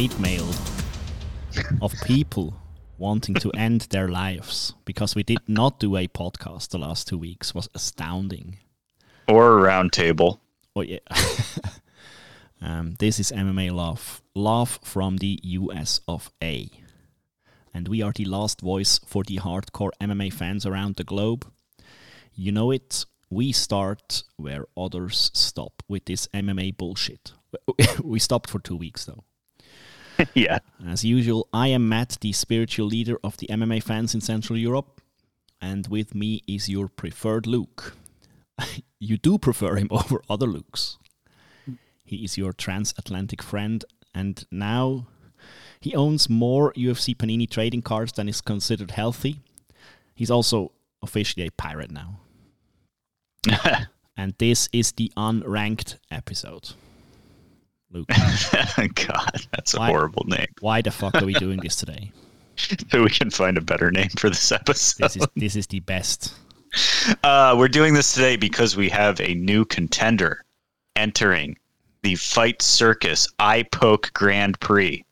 hate mail of people wanting to end their lives because we did not do a podcast the last two weeks was astounding. Or a round table. Oh yeah. um, this is MMA Love. Love from the US of A. And we are the last voice for the hardcore MMA fans around the globe. You know it, we start where others stop with this MMA bullshit. we stopped for two weeks though. yeah. As usual, I am Matt, the spiritual leader of the MMA fans in Central Europe, and with me is your preferred Luke. you do prefer him over other Lukes. He is your transatlantic friend, and now he owns more UFC Panini trading cards than is considered healthy. He's also officially a pirate now. and this is the unranked episode. Luke. God, that's a horrible name. Why the fuck are we doing this today? so we can find a better name for this episode. This is this is the best. Uh, we're doing this today because we have a new contender entering the Fight Circus Eye Poke Grand Prix.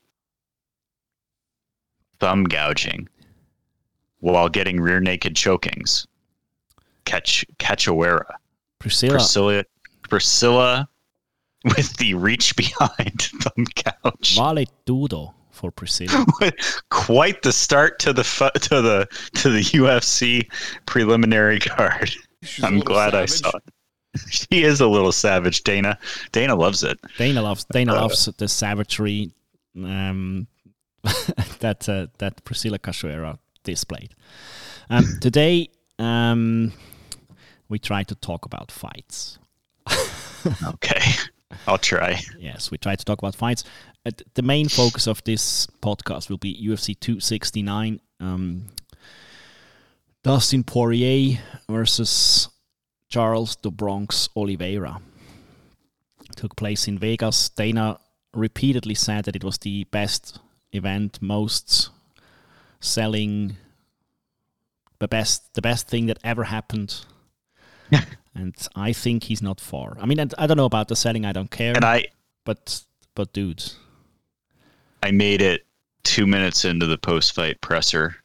Thumb gouging while getting rear naked chokings. Catch Cachoeira. Priscilla. Priscilla Priscilla with the reach behind thumb couch. Vale tudo for Priscilla. Quite the start to the fu- to the to the UFC preliminary card. She's I'm glad savage. I saw it. She is a little savage, Dana. Dana loves it. Dana loves Dana uh, loves the savagery um, that uh, that Priscilla Cachoeira displayed. Um, today, um, we try to talk about fights. okay. I'll try. Yes, we try to talk about fights. Uh, the main focus of this podcast will be UFC 269. Um, Dustin Poirier versus Charles the Bronx Oliveira. took place in Vegas. Dana repeatedly said that it was the best event, most selling, the best, the best thing that ever happened. and I think he's not far. I mean, I don't know about the selling. I don't care. And I, but but dude, I made it two minutes into the post-fight presser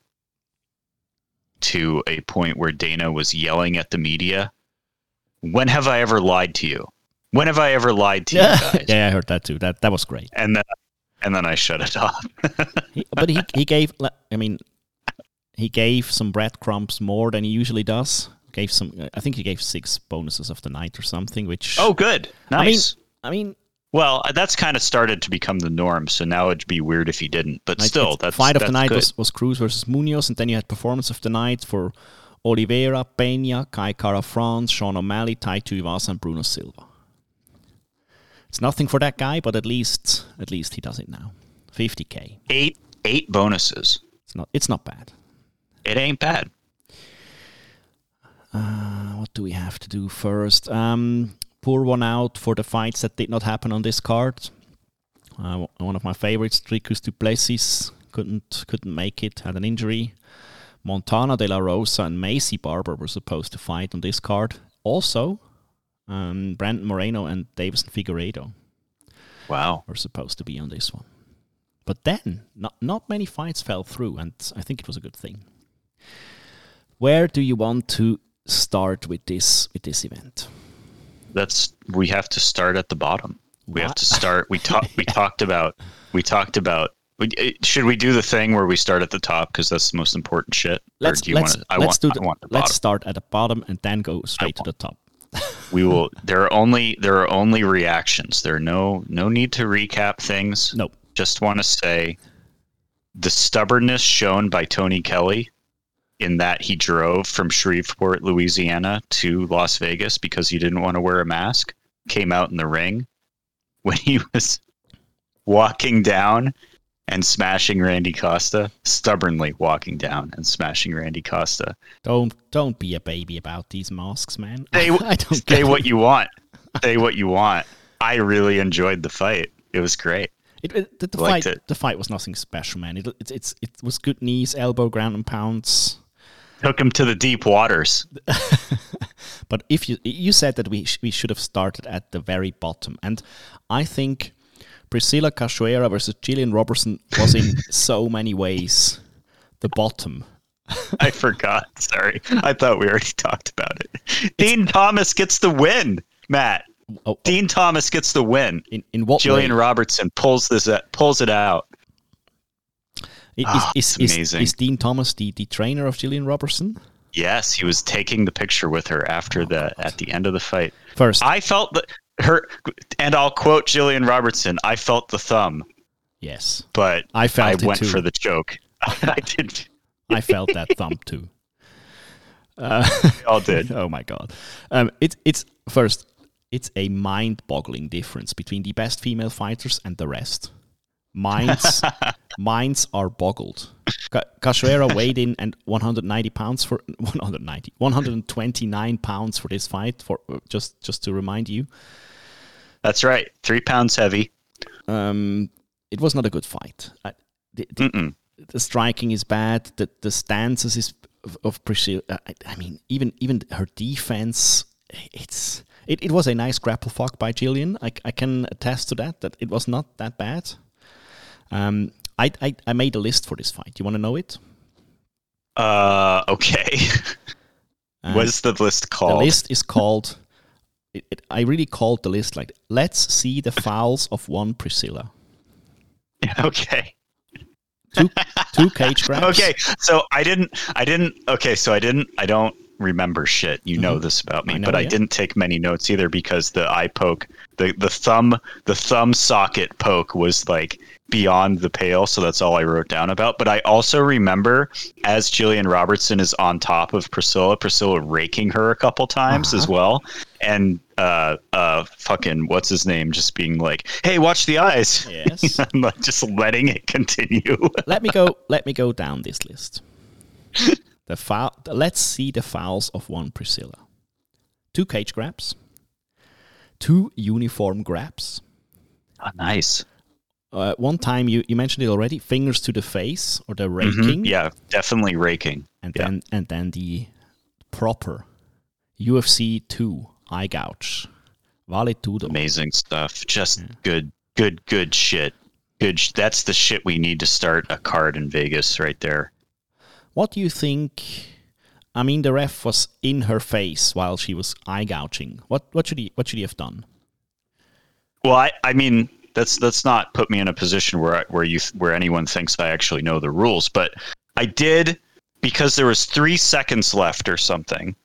to a point where Dana was yelling at the media. When have I ever lied to you? When have I ever lied to yeah. you guys? yeah, I heard that too. That that was great. And then and then I shut it off. he, but he he gave. I mean, he gave some breadcrumbs more than he usually does gave some. I think he gave six bonuses of the night or something. Which oh, good, nice. I mean, I mean, well, that's kind of started to become the norm. So now it'd be weird if he didn't. But still, that's fight that's of the night good. was, was Cruz versus Munoz, and then you had performance of the night for Oliveira, Pena, Kai Kara-France, Sean O'Malley, Tai Tuivasa, and Bruno Silva. It's nothing for that guy, but at least at least he does it now. 50k. Eight eight bonuses. It's not it's not bad. It ain't bad. Uh, what do we have to do first? Um, pour one out for the fights that did not happen on this card. Uh, one of my favorites, Dricus du Plessis, couldn't couldn't make it, had an injury. Montana De La Rosa and Maycee Barber were supposed to fight on this card. Also, um, Brandon Moreno and Deiveson Figueiredo. Wow, were supposed to be on this one. But then, not not many fights fell through, and I think it was a good thing. Where do you want to start with this with this event? That's we have to start at the bottom. We have to start. We talked. We talked about. We talked about. Eh, should we do the thing where we start at the top because that's the most important shit? Let's, or do you let's, want? I let's want, do the, I want the Let's start at the bottom and then go straight to the top. we will. There are only there are only reactions. There are no no need to recap things. Nope. Just want to say the stubbornness shown by Tony Kelley in that he drove from Shreveport, Louisiana to Las Vegas because he didn't want to wear a mask, came out in the ring when he was walking down and smashing Randy Costa, stubbornly walking down and smashing Randy Costa. Don't don't be a baby about these masks, man. Say, I don't say what you want. say what you want. I really enjoyed the fight. It was great. It, it, the, the fight, it. the fight was nothing special, man. It, it, it's, it was good knees, elbow, ground and pounds took him to the deep waters. but if you you said that we sh- we should have started at the very bottom, and I think Priscilla Cachoeira versus Gillian Robertson was in so many ways the bottom. I forgot. Sorry. I thought we already talked about it. Dean Thomas gets the win, Matt. Oh, Dean Thomas gets the win. in, in what Gillian way? Robertson pulls this uh, pulls it out. Ah, is, it's is, is, amazing. is Dean Thomas the, the trainer of Gillian Robertson? Yes, he was taking the picture with her after the at the end of the fight. First, I felt that her and I'll quote Gillian Robertson, I felt the thumb, yes, but I felt I went too. for the choke. I did I felt that thumb too. Uh, we all did. oh my god! Um, it's it's first, it's a mind-boggling difference between the best female fighters and the rest. Minds, minds are boggled. Ca- Cachoeira weighed in and 190 pounds for 190, 129 pounds for this fight. For uh, just just to remind you, That's right. Three pounds heavy. um, it was not a good fight. I, the, the, the striking is bad. The the stances is of, of Priscilla. I, I mean, even even her defense. It's it, it was a nice grapple fuck by Gillian. I, I can attest to that. That it was not that bad. Um, I I, I made a list for this fight. You want to know it? Uh okay. Um, What is the list called? the list is called. It, it, I really called the list like let's see the fouls of one Priscilla. okay. Two two cage grabs. Okay. So I didn't I didn't okay, so I didn't I don't remember shit. You know this about me, Mm-hmm. I know, but I didn't take many notes either because the eye poke, the the thumb the thumb socket poke was like beyond the pale, so that's all I wrote down about. But I also remember as Gillian Robertson is on top of Priscilla, Priscilla raking her a couple times as Uh-huh. well. And uh uh fucking what's his name just being like, Hey, watch the eyes. Yes. like just letting it continue. let me go. Let me go down this list. The foul. Let's see the fouls of one Priscilla. Two cage grabs. Two uniform grabs. Oh, nice. Uh, one time you, you mentioned it already. Fingers to the face or the raking, Mhm. Yeah, definitely raking. and yeah. then and then the proper UFC two eye gouge. Vale tudo. Amazing stuff. Just good, good, good shit. Good. Sh- that's the shit we need to start a card in Vegas right there. What do you think? I mean, the ref was in her face while she was eye gouging. What what should he what should he have done? Well, I, I mean, that's that's not put me in a position where I, where you where anyone thinks I actually know the rules, but I did because there was three seconds left or something,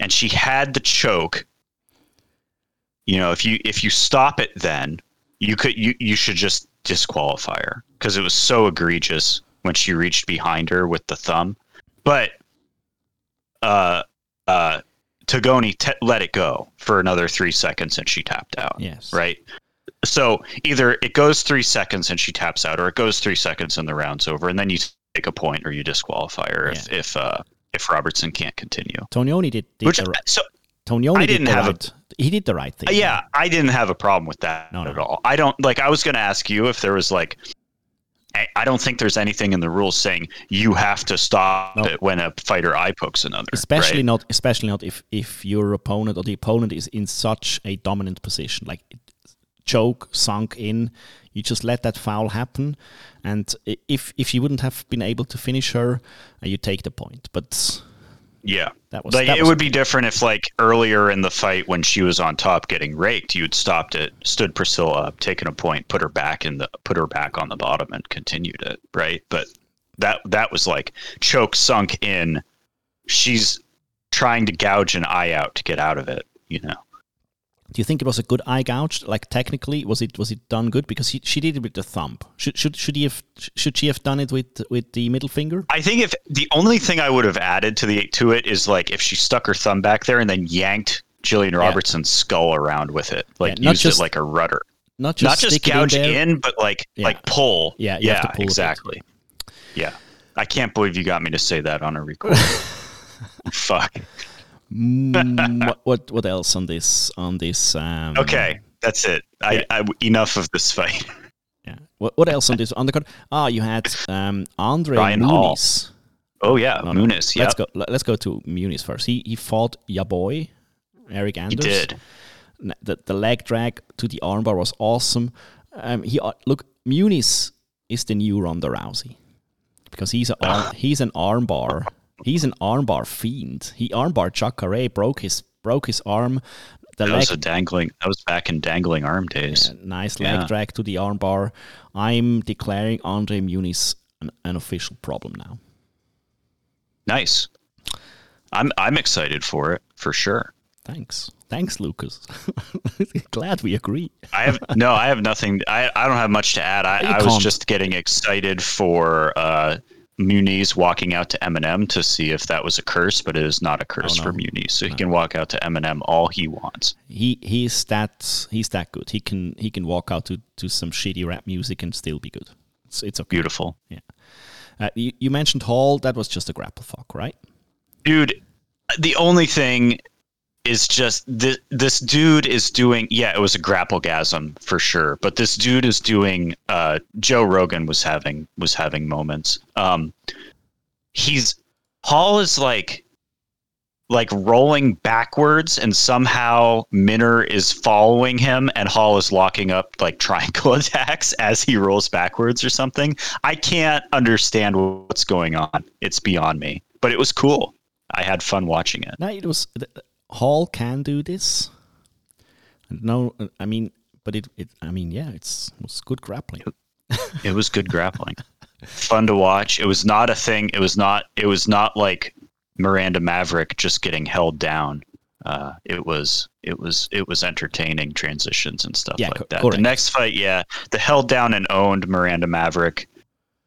and she had the choke. You know, if you if you stop it, then you could you you should just disqualify her because it was so egregious when she reached behind her with the thumb. But uh uh Tognoni te- let it go for another three seconds and she tapped out Yes. right? So either it goes three seconds and she taps out, or it goes three seconds and the round's over, and then you take a point or you disqualify her if if uh, if Robertson can't continue. Tognoni did, did Which the right. so Tognoni I did didn't the have a- he did the right thing. yeah, I didn't have a problem with that No, no. at all. I don't like. I was going to ask you if there was like. I- I don't think there's anything in the rules saying you have to stop No. it when a fighter eye pokes another. especially right? not especially not if if your opponent or the opponent is in such a dominant position like choke sunk in you just let that foul happen and if if you wouldn't have been able to finish her uh, you take the point but Yeah. that was Like that it was would be different if like earlier in the fight when she was on top getting raked, you'd stopped it, stood Priscilla up, taken a point, put her back in the put her back on the bottom and continued it, right? But that that was like choke sunk in. She's trying to gouge an eye out to get out of it, you know. Do you think it was a good eye gouge like technically was it was it done good because he, she did it with the thumb should should should he have should she have done it with with the middle finger I think if the only thing I would have added to the to it is like if she stuck her thumb back there and then yanked Gillian Robertson's skull around with it, like Yeah, used just- it like a rudder. not just not just gouge in, in, but like Yeah. like pull. Yeah, yeah, pull exactly. Yeah, I can't believe you got me to say that on a record. Fuck. Mm, what, what else on this on this um Okay, that's it. I, I enough of this fight. Yeah. What, what else on this undercard? Ah, you had um, Andre Ryan Hall. Oh yeah, No, no. Muniz. Yeah, Let's go. let- Let's go to Muniz first. He he fought Yaboy, Eric Anders. he did. The the leg drag to the armbar was awesome. Um, he uh, look Muniz is the new Ronda Rousey because he's a he's an armbar he's an armbar fiend. He armbar Jacare broke his broke his arm. The that leg, was a dangling. That was back in dangling arm days. nice leg Yeah. drag to the armbar. I'm declaring Andre Muniz an, an official problem now. Nice. I'm I'm excited for it for sure. Thanks, thanks, Lucas. Glad we agree. I have no, I have nothing. I, I don't have much to add. I, I was just getting excited for uh, Muniz walking out to Eminem to see if that was a curse, but it is not a curse Oh, for. Muniz. So he can walk out to Eminem all he wants. He he's that he's that good. He can he can walk out to, to some shitty rap music and still be good. It's it's okay. Beautiful, Uh, you, you mentioned Hall. That was just a grapple fuck, right? dude. The only thing is just this. This dude is doing. Yeah, it was a grapplegasm for sure. But this dude is doing. Uh, Joe Rogan was having was having moments. Um, he's Hall is like like rolling backwards and somehow Minner is following him and Hall is locking up like triangle attacks as he rolls backwards or something. I can't understand what's going on. It's beyond me. But it was cool. I had fun watching it. It was Hall can do this. No, I mean, but it, it I mean, yeah, it's it was good grappling. It was good grappling. Fun to watch. It was not a thing. It was not it was not like Miranda Maverick just getting held down. Uh, it was it was it was entertaining transitions and stuff Yeah, like co- that. correct. The next fight, yeah, the held down and owned Miranda Maverick.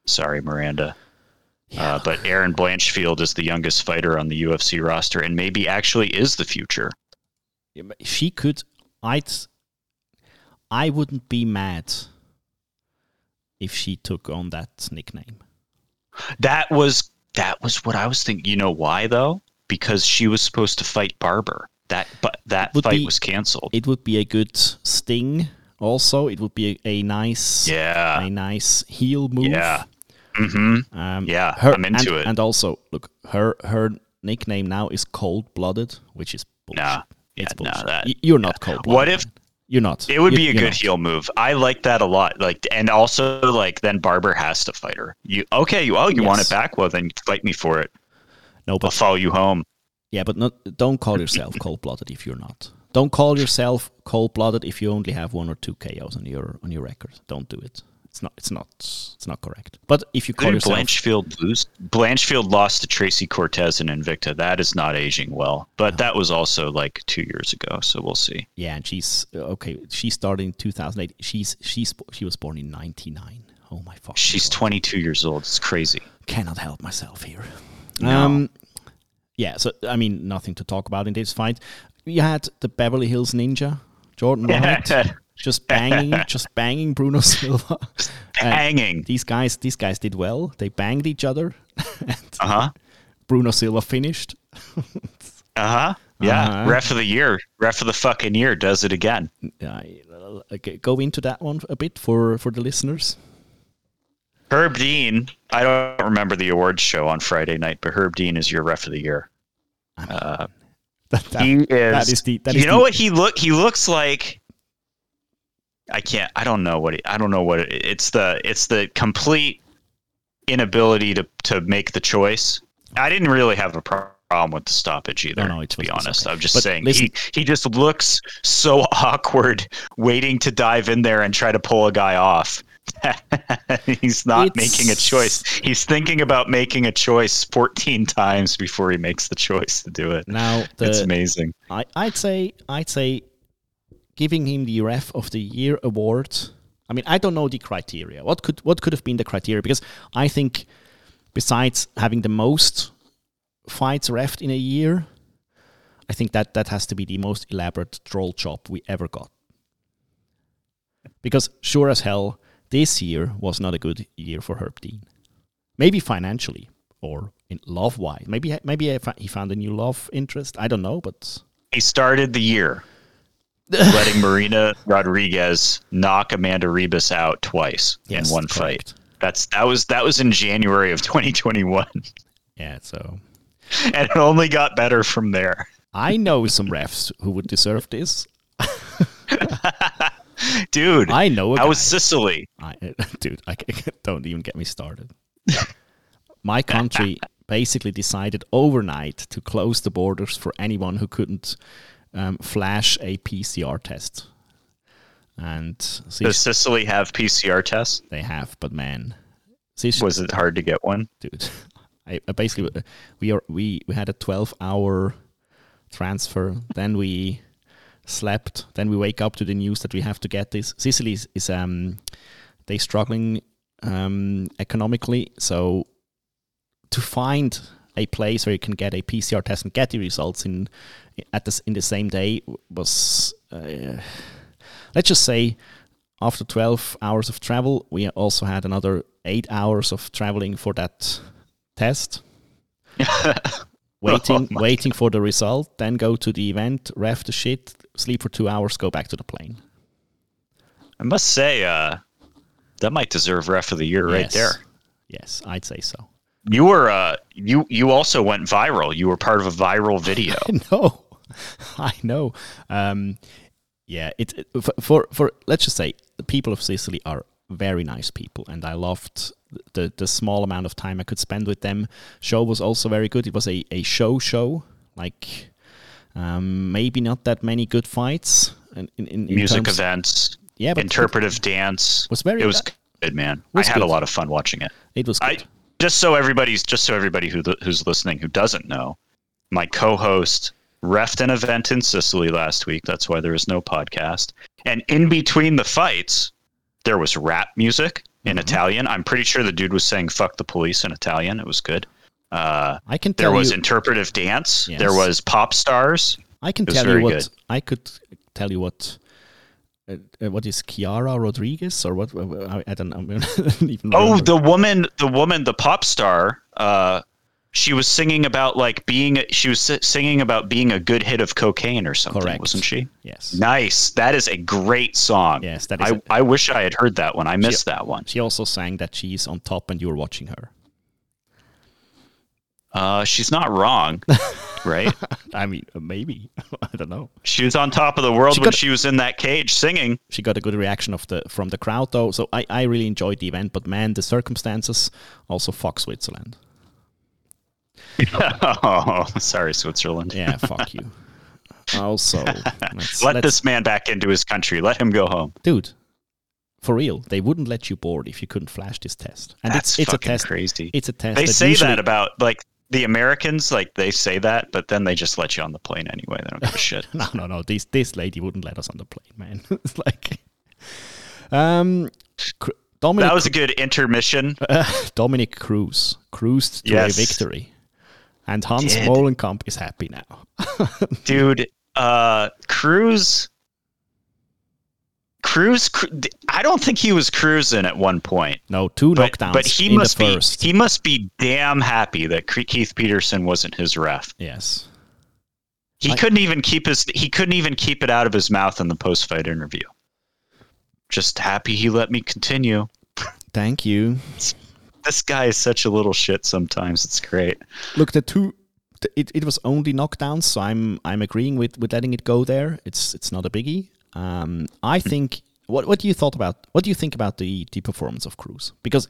Sorry, Miranda. Yeah. Uh, but Erin Blanchfield is the youngest fighter on the UFC roster, and maybe actually is the future. Yeah, She could. I'd. I wouldn't be mad if she took on that nickname. That was that was what I was thinking. You know why though? Because she was supposed to fight Barber. That but that fight be- was canceled. It would be a good sting. Also, it would be a, a nice, yeah. a nice heel move. Yeah. Mm-hmm. Um, Yeah, her, I'm into and, it. And also, look, her her nickname now is Cold Blooded, which is bullshit. Nah. Yeah, it's nah, bullshit. that- You're not cold blooded. What if- you're not? It would You- be a good not. heel move. I like that a lot. Like, and also like then Barber has to fight her. You okay? You oh you want it back? Well then fight me for it. No, I'll but follow you home. yeah, but not. Don't call yourself cold blooded if you're not. Don't call yourself cold blooded if you only have one or two KOs on your on your record. Don't do it. It's not. It's not. It's not correct. But if you call yourself, Blanchfield lose? Blanchfield lost to Tracy Cortez in Invicta. That is not aging well. But that was also like two years ago. So we'll see. yeah, and she's okay. She started in 2008. She's she's she was born in 99. Oh my fuck. She's 22 years old. It's crazy. cannot help myself here. No. Um, yeah, so I mean, nothing to talk about in this fight. We had the Beverly Hills Ninja, Jordan White, just banging, just banging Bruno Silva. And these guys, these guys did well. They banged each other, Uh huh. Bruno Silva finished. Uh huh. Yeah. Uh-huh. Ref of the year. Ref of the fucking year does it again. I, okay, go into that one a bit for for the listeners. Herb Dean. I don't remember the awards show on Friday night, but Herb Dean is your ref of the year. Uh, that, that- he is. that is the that you is know the- what he look? He looks like. I can't. I don't know what. He, I don't know what it, it's the. It's the complete inability to to make the choice. I didn't really have a problem with the stoppage either. No, no, to be honest, okay. I'm just But saying listen- he he just looks so awkward waiting to dive in there and try to pull a guy off. He's not making a choice. He's thinking about making a choice 14 times before he makes the choice to do it. now it's amazing. I, I'd say I'd say giving him the ref of the year award. I mean, I don't know the criteria. What could what could have been the criteria? Because I think besides having the most fights refed in a year, I think that that has to be the most elaborate troll job we ever got. Because sure as hell, this year was not a good year for Herb Dean. Maybe financially or in love wise. Maybe maybe he found a new love interest. I don't know, but He started the year letting Marina Rodriguez knock Amanda Ribas out twice Yes, in one correct. fight. That's that was that was in January of 2021, yeah. So and it only got better from there. I know some refs who would deserve this. dude. I know. How was. Sicily? I, dude, I don't even get me started. My country basically decided overnight to close the borders for anyone who couldn't um, flash a PCR test. And Does Sicily have PCR tests? they have, but man, Sis- Was it hard to get one? dude, I, I basically we are we we had a twelve hour transfer. Then we slept. Then we wake up to the news that we have to get this. Sicily is, is um they struggling um economically, so to find a place where you can get a PCR test and get the results in at this in the same day was uh, let's just say after 12 hours of travel we also had another 8 hours of traveling for that test. Waiting Oh waiting for the result then go to the event ref the shit sleep for 2 hours go back to the plane. I must say, uh, that might deserve ref of the year right there. yes i'd say so You were uh, you you also went viral. You were part of a viral video. I know, I know. Um, yeah, it, it for, for for let's just say the people of Sicily are very nice people, and I loved the the small amount of time I could spend with them. Show was also very good. It was a a show show, like um, maybe not that many good fights. In, in, in Music terms- events, yeah, but interpretive dance. was very It was good, man. I was had a lot of fun watching it. it was I good. Just so everybody's just so everybody who who's listening who doesn't know, my co-host refed an event in Sicily last week. That's why there was no podcast. And in between the fights, there was rap music in Mhm. Italian. I'm pretty sure the dude was saying "fuck the police" in Italian. It was good. Uh, I can there was you. interpretive dance. Yes. There was pop stars. I can tell you what good. I could tell you what. Uh, uh, what is Kiara Rodriguez or what? I, I don't know. I Oh, the woman, the woman, the pop star. Uh, she was singing about like being. She was singing about being a good hit of cocaine or something, Correct. wasn't she? yes. Nice. That is a great song. Yes, that is. I, a- I wish I had heard that one. I missed that one. she also sang that she's on top and you're watching her. Uh, she's not wrong, right? I mean, uh, maybe I don't know. She was on top of the world She when got- she was in that cage singing. She got a good reaction of the from the crowd though, so I, I really enjoyed the event. But man, the circumstances also fuck Switzerland. oh, sorry, Switzerland. Yeah, fuck you. Also, let's, Let let's- this man back into his country. Let him go home. dude. For real, they wouldn't let you board if you couldn't flash this test. And That's it's it's a test. crazy. It's a test. they say usually- that about like the Americans, like they say that, but then they just let you on the plane anyway. They don't give a shit. no, no, no. This this lady wouldn't let us on the plane, man. it's like, um, Dominick That was a good intermission. Dominick Cruz cruised to Yes. a victory, and Hans. Molenkamp is happy now. Dude, uh Cruz Cruz I don't think he was cruising at one point. No, two But, knockdowns but he in must the be first. he must be damn happy that Keith Peterson wasn't his ref. yes, He I- couldn't even keep his he couldn't even keep it out of his mouth in the post-fight interview. Just happy he let me continue. thank you. This guy is such a little shit sometimes. It's great. Look, the two it, it was only knockdowns, so I'm I'm agreeing with, with letting it go there. It's it's not a biggie. Um, I think what what do you thought about what do you think about the the performance of Cruz? Because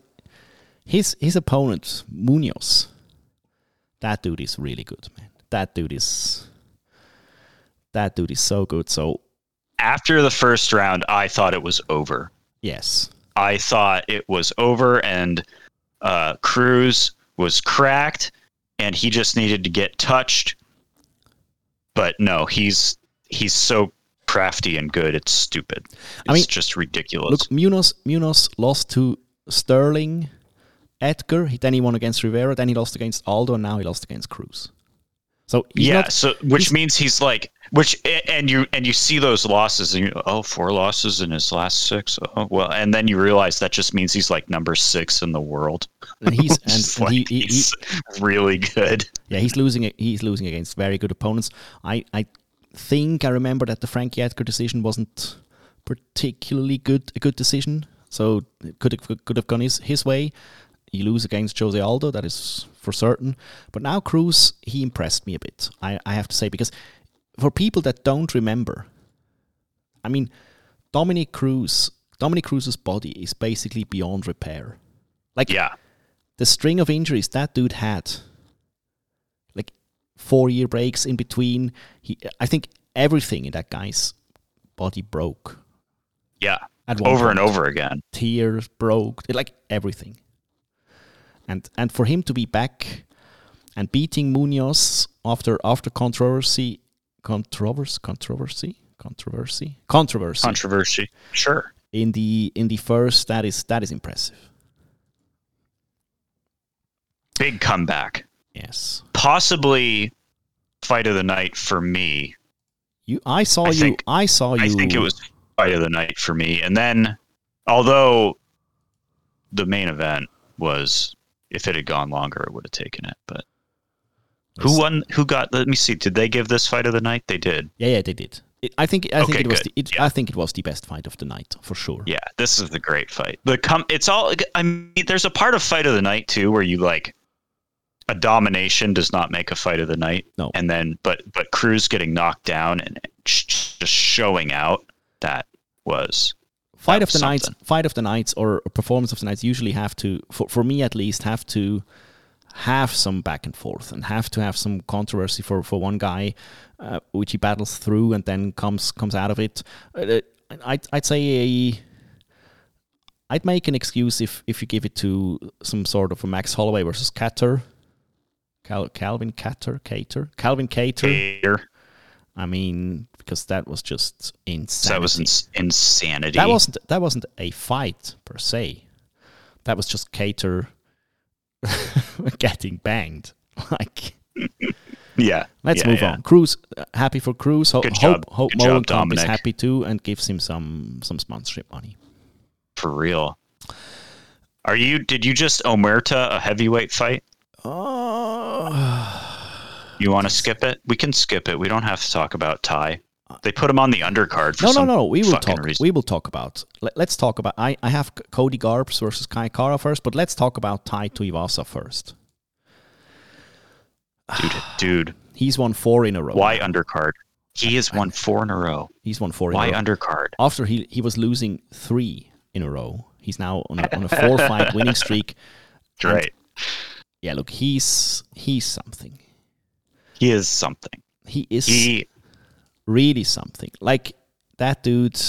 his his opponent Munoz, that dude is really good, man. That dude is that dude is so good. So After the first round, I thought it was over. yes, I thought it was over and uh, Cruz was cracked and he just needed to get touched. But no, he's he's so crafty and good. It's stupid. It's I mean, just ridiculous. Look, Munoz Munoz lost to Sterling, Edgar. He, then he won against Rivera. Then he lost against Aldo, and now he lost against Cruz. So yeah, not, so which he's- means he's like which and you and you see those losses and you oh four losses in his last six oh well and then you realize that just means he's like number six in the world and he's and, and he, like he, he- he's really good yeah he's losing he's losing against very good opponents. I I think I remember that the Frankie Edgar decision wasn't particularly good a good decision. So it could have could have gone his his way. You lose against Jose Aldo, that is for certain. But now Cruz, he impressed me a bit. I, I have to say because for people that don't remember, I mean, Dominick Cruz, Dominick Cruz's body is basically beyond repair. Like Yeah. the string of injuries that dude had, four year breaks in between. He, I think everything in that guy's body broke Yeah. at Over and over again. Tears broke, like everything. And and for him to be back and beating Munoz after after controversy, controversy, controversy, controversy, controversy Controversy. Sure. in the in the first, that is that is impressive. Big comeback. Yes. Possibly fight of the night for me. You, I saw I you. think- I saw you. I think it was fight of the night for me. And then, although the main event was, if it had gone longer, it would have taken it. But who won? Who got? Let me see. Did they give this fight of the night? They did. Yeah, yeah, they did. It, I think. I think Okay, it was. good. The, it, Yeah. I think it was the best fight of the night for sure. Yeah, this is the great fight. The com- it's all. I mean, there's a part of fight of the night too where you like a domination does not make a fight of the night. No. and then but but Cruz getting knocked down and just showing out that was fight That of the was nights. Fight of the nights or performance of the nights usually have to, for for me at least, have to have some back and forth and have to have some controversy for for one guy, uh, which he battles through and then comes comes out of it. Uh, I'd I'd say a. I'd make an excuse if, if you give it to some sort of a Max Holloway versus Kattar, Cal, Calvin Kattar, Kattar, Calvin Kattar. Kattar. I mean, because that was just insanity. That was ins- insanity. that wasn't that wasn't a fight per se. That was just Kattar getting banged. Like, yeah. let's yeah, move yeah. on. Cruz, happy for Cruz. Ho- Good hope job. hope Good job, Molenkamp is happy too and gives him some some sponsorship money. for real. Are you? Did you just omerta a heavyweight fight? Oh, You want to skip it? We can skip it. We don't have to talk about Ty. They put him on the undercard for no, no, some no. We will talk. reason. We will talk about. Let, us talk about. I, I have Cody Garbs versus Kai Kara first, but let's talk about Tai Tuivasa first. dude, dude, He's won four in a row. why undercard? He has won four in a row. He's won four in Why a row. Why undercard? after he he was losing three in a row. He's now on a, on a four fight winning streak. And- Yeah, look, he's he's something. He is something. He is He really something. Like that dude.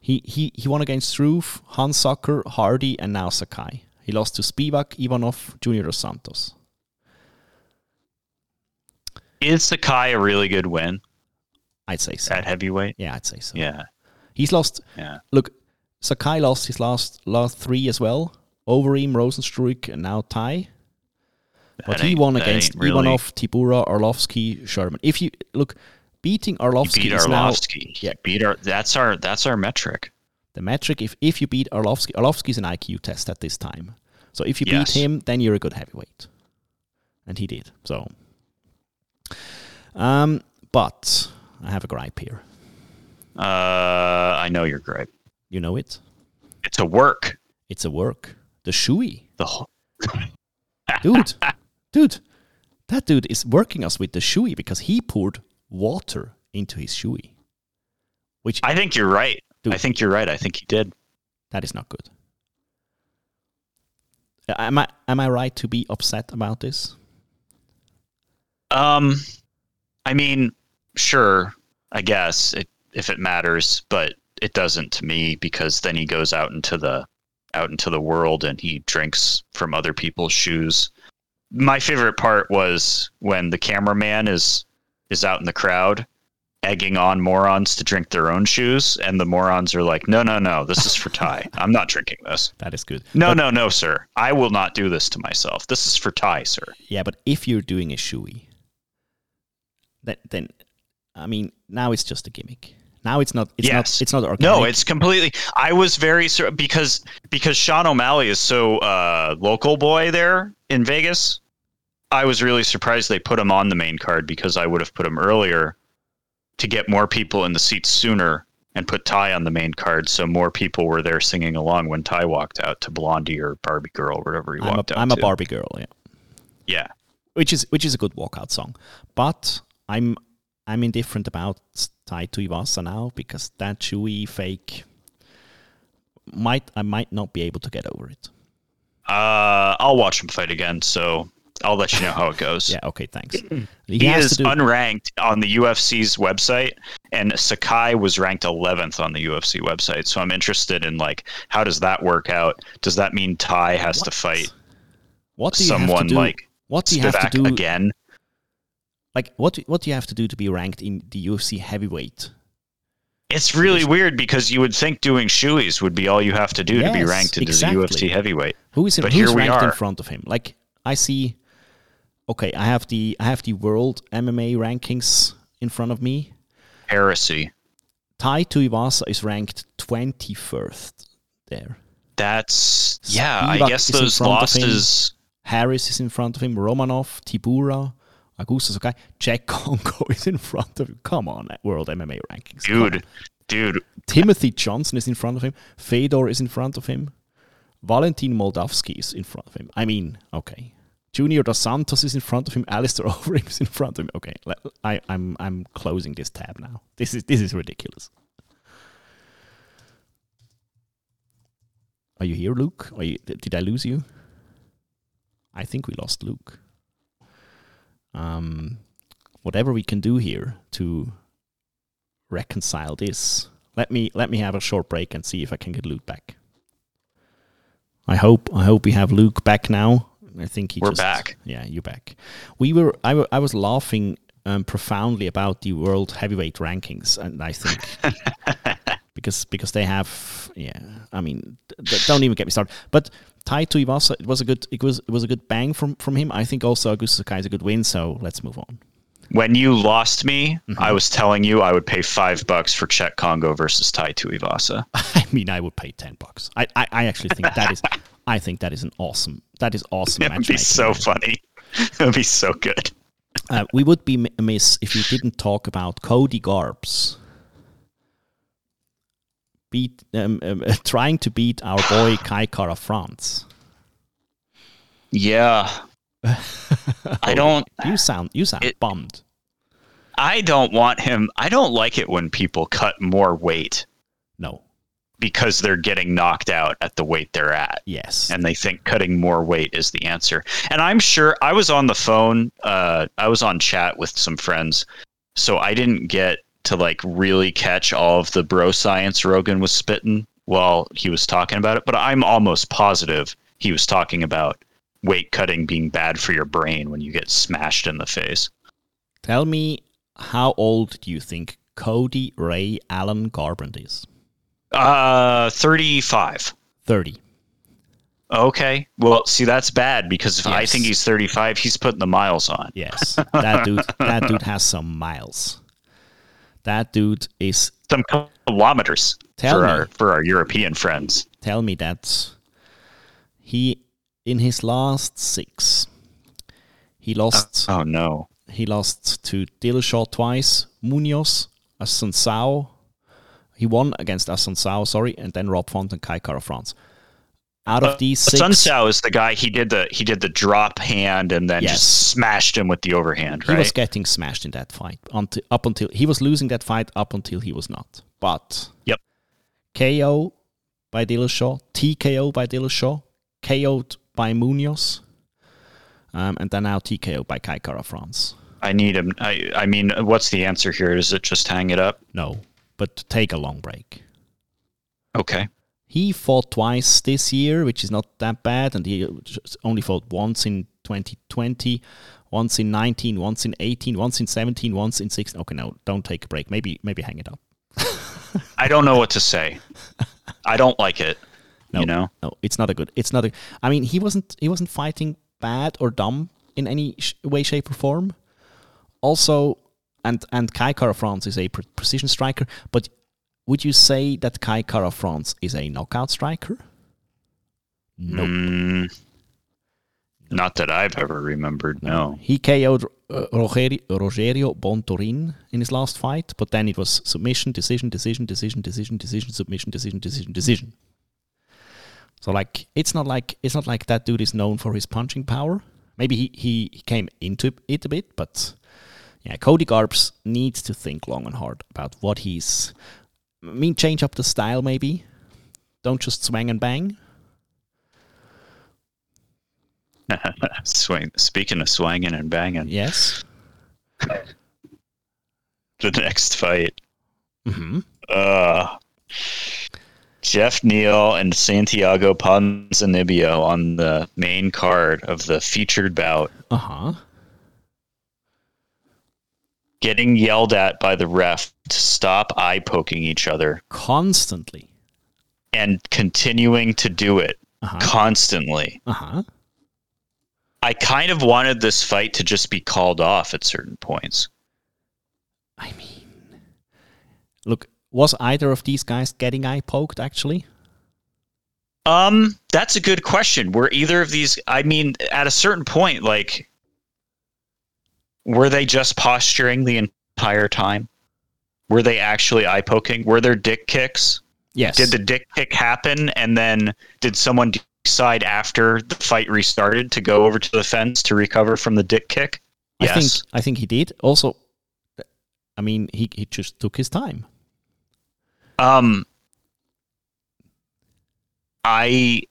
He he he won against Struve, Hunsucker, Hardy, and now Sakai. He lost to Spivak, Ivanov, Junior Dos Santos. is Sakai a really good win I'd say so. at heavyweight? Yeah, I'd say so. Yeah. He's lost. Yeah. Look, Sakai lost his last last three as well. Overeem, Rozenstruik, and now Tai. But he won against really- Ivanov, Tybura, Arlovsky, Sherman. If you look, beating He Arlovsky beat is now Arlovsky. He yeah. beat our that's our that's our metric. the metric. If if you beat Arlovsky, Arlovsky is an IQ test at this time. So if you Yes. beat him, then you're a good heavyweight, and he did. So, um, but I have a gripe here. Uh I know your gripe. You know it. It's a work. It's a work. The Shoey. The whole dude, dude, that dude is working us with the shoey because he poured water into his shoey, which I think you're right. Dude. I think you're right. I think he did. that is not good. Am I am I right to be upset about this? Um, I mean, sure, I guess it, if it matters, but it doesn't to me because then he goes out into the out into the world and he drinks from other people's shoes. My favorite part was when the cameraman is is out in the crowd egging on morons to drink their own shoes and the morons are like no no no this is for ty. I'm not drinking this. That is good. no But- no no sir. I will not do this to myself. This is for ty sir. Yeah, but if you're doing a shoey, then then I mean now it's just a gimmick. Now it's not. It's Yes. not. It's not organic. No, it's completely. I was very sur- because because Sean O'Malley is so uh, local boy there in Vegas. I was really surprised they put him on the main card because I would have put him earlier to get more people in the seats sooner and put Ty on the main card so more people were there singing along when Ty walked out to Blondie or Barbie Girl or whatever he I'm, walked a, out I'm a. Barbie girl. Yeah. Yeah, which is which is a good walkout song. But I'm I'm indifferent about Tai Tuivasa now because that Chewy fake might I might not be able to get over it. Uh, I'll watch him fight again, so I'll let you know how it goes. Yeah, okay, thanks. He, has is do- unranked on the UFC's website, and Sakai was ranked 11th on the UFC website. So I'm interested in like, how does that work out? Does that mean Ty has to fight what do you have to someone do? like what do you have to Spivak do again? Like what do- what do you have to do to be ranked in the UFC heavyweight? It's really weird because you would think doing shoeies would be all you have to do to be ranked into exactly. the UFC heavyweight. Who is in, But who's here we ranked in front of him? Like I see okay, I have the I have the world MMA rankings in front of me. Heresy. Tai Tuivasa is ranked 21st there. That's yeah. I Spivak guess is in those front of him. losses. Harris is in front of him, Romanov, Tibura, Augusto Sakai, Jack Congo is in front of him. Come on, world MMA rankings. Dude, dude, Timothy Johnson is in front of him. Fedor is in front of him. Valentin Moldavsky is in front of him. I mean, okay. Junior Dos Santos is in front of him. Alistair Overeem is in front of him. Okay, let- I, I'm I'm closing this tab now. This is this is ridiculous. Are you here, Luke? Are you, did I lose you? I think we lost Luke. Um, whatever we can do here to reconcile this. Let me let me have a short break and see if I can get Luke back. I hope I hope we have Luke back now. I think he We're just, back. Yeah, you're back. We were I, I was laughing um, profoundly about the world heavyweight rankings, and I think because because they have yeah. I mean, d- don't even get me started. But Tai Tuivasa, it was a good it was it was a good bang from from him. I think also Augusto Sakai is a good win. So let's move on. when you lost me, Mm-hmm. I was telling you I would pay five bucks for Cheick Kongo versus Tai Tuivasa. I mean, I would pay ten bucks. I, I, I actually think that is, I think that is an awesome. That is awesome. It would be so funny. It would be so good. Uh, we would be mi- amiss if we didn't talk about Cody Garbs beat um, um, trying to beat our boy Kai Kara France. Yeah. I don't You sound you sound It- bummed. I don't want him I don't like it when people cut more weight No. because they're getting knocked out at the weight they're at. Yes. and they think cutting more weight is the answer. And I'm sure I was on the phone, uh, I was on chat with some friends, so I didn't get to like really catch all of the bro science Rogan was spitting while he was talking about it. But I'm almost positive he was talking about weight cutting being bad for your brain when you get smashed in the face. Tell me, how old do you think Cody Ray Allen Garbrandt is? Uh, 35. Thirty. Okay. Well, see, that's bad because if I think he's 35, he's putting the miles on. Yes, that dude. That dude has some miles. That dude is. some kilometers Tell for me. our for our European friends. Tell me that he, in his last six, he lost. Oh, oh no! He lost to Dillashaw twice, Munoz, Assunção. He won against Assunção, sorry, and then Rob Font and Kai Kara France. Out of these six, Sun Sao is the guy. He did the he did the drop hand and then Yes. just smashed him with the overhand. he was getting smashed in that fight until up until he was losing that fight up until he was not. But Yep. KO by Dillashaw, TKO by Dillashaw, KO'd by Munoz, um, and then now TKO by Kai Kara France. I need him. I I mean, what's the answer here? Is it just hang it up? No, but take a long break. Okay. He fought twice this year, which is not that bad, and he only fought once in 2020, once in 19, once in 18, once in 17, once in 16. Okay, no, don't take a break. Maybe maybe hang it up. I don't know what to say. I don't like it. No, You know. no, it's not a good. It's not a. I mean, he wasn't. He wasn't fighting bad or dumb in any sh- way, shape, or form. Also, and and Kai Kara France is a pre- precision striker. But would you say that Kai Kara France is a knockout striker? No. Mm, not that I've ever remembered. No. He KO'd uh, Rogerio, Rogerio Bontorin in his last fight, but then it was submission, decision, decision, decision, decision, decision, submission, decision, decision, decision. So like it's not like it's not like that dude is known for his punching power. Maybe he, he, he came into it a bit, but Yeah, Cody Garbs needs to think long and hard about what he's. I mean, change up the style maybe. Don't just swing and bang. Swing. Speaking of swinging and banging, Yes. the next fight. hmm Uh, Jeff Neal and Santiago Ponzinibbio on the main card of the featured bout, Uh huh. Getting yelled at by the ref to stop eye poking each other Constantly. and continuing to do it Uh huh. constantly. Uh huh. I kind of wanted this fight to just be called off at certain points. I mean, look, was either of these guys getting eye poked actually? Um, that's a good question. Were either of these? I mean, at a certain point, like, were they just posturing the entire time? Were they actually eye poking? Were there dick kicks? Yes. Did the dick kick happen, and then did someone decide after the fight restarted to go over to the fence to recover from the dick kick? I Yes. think I think he did. Also, I mean, he he just took his time. Um, I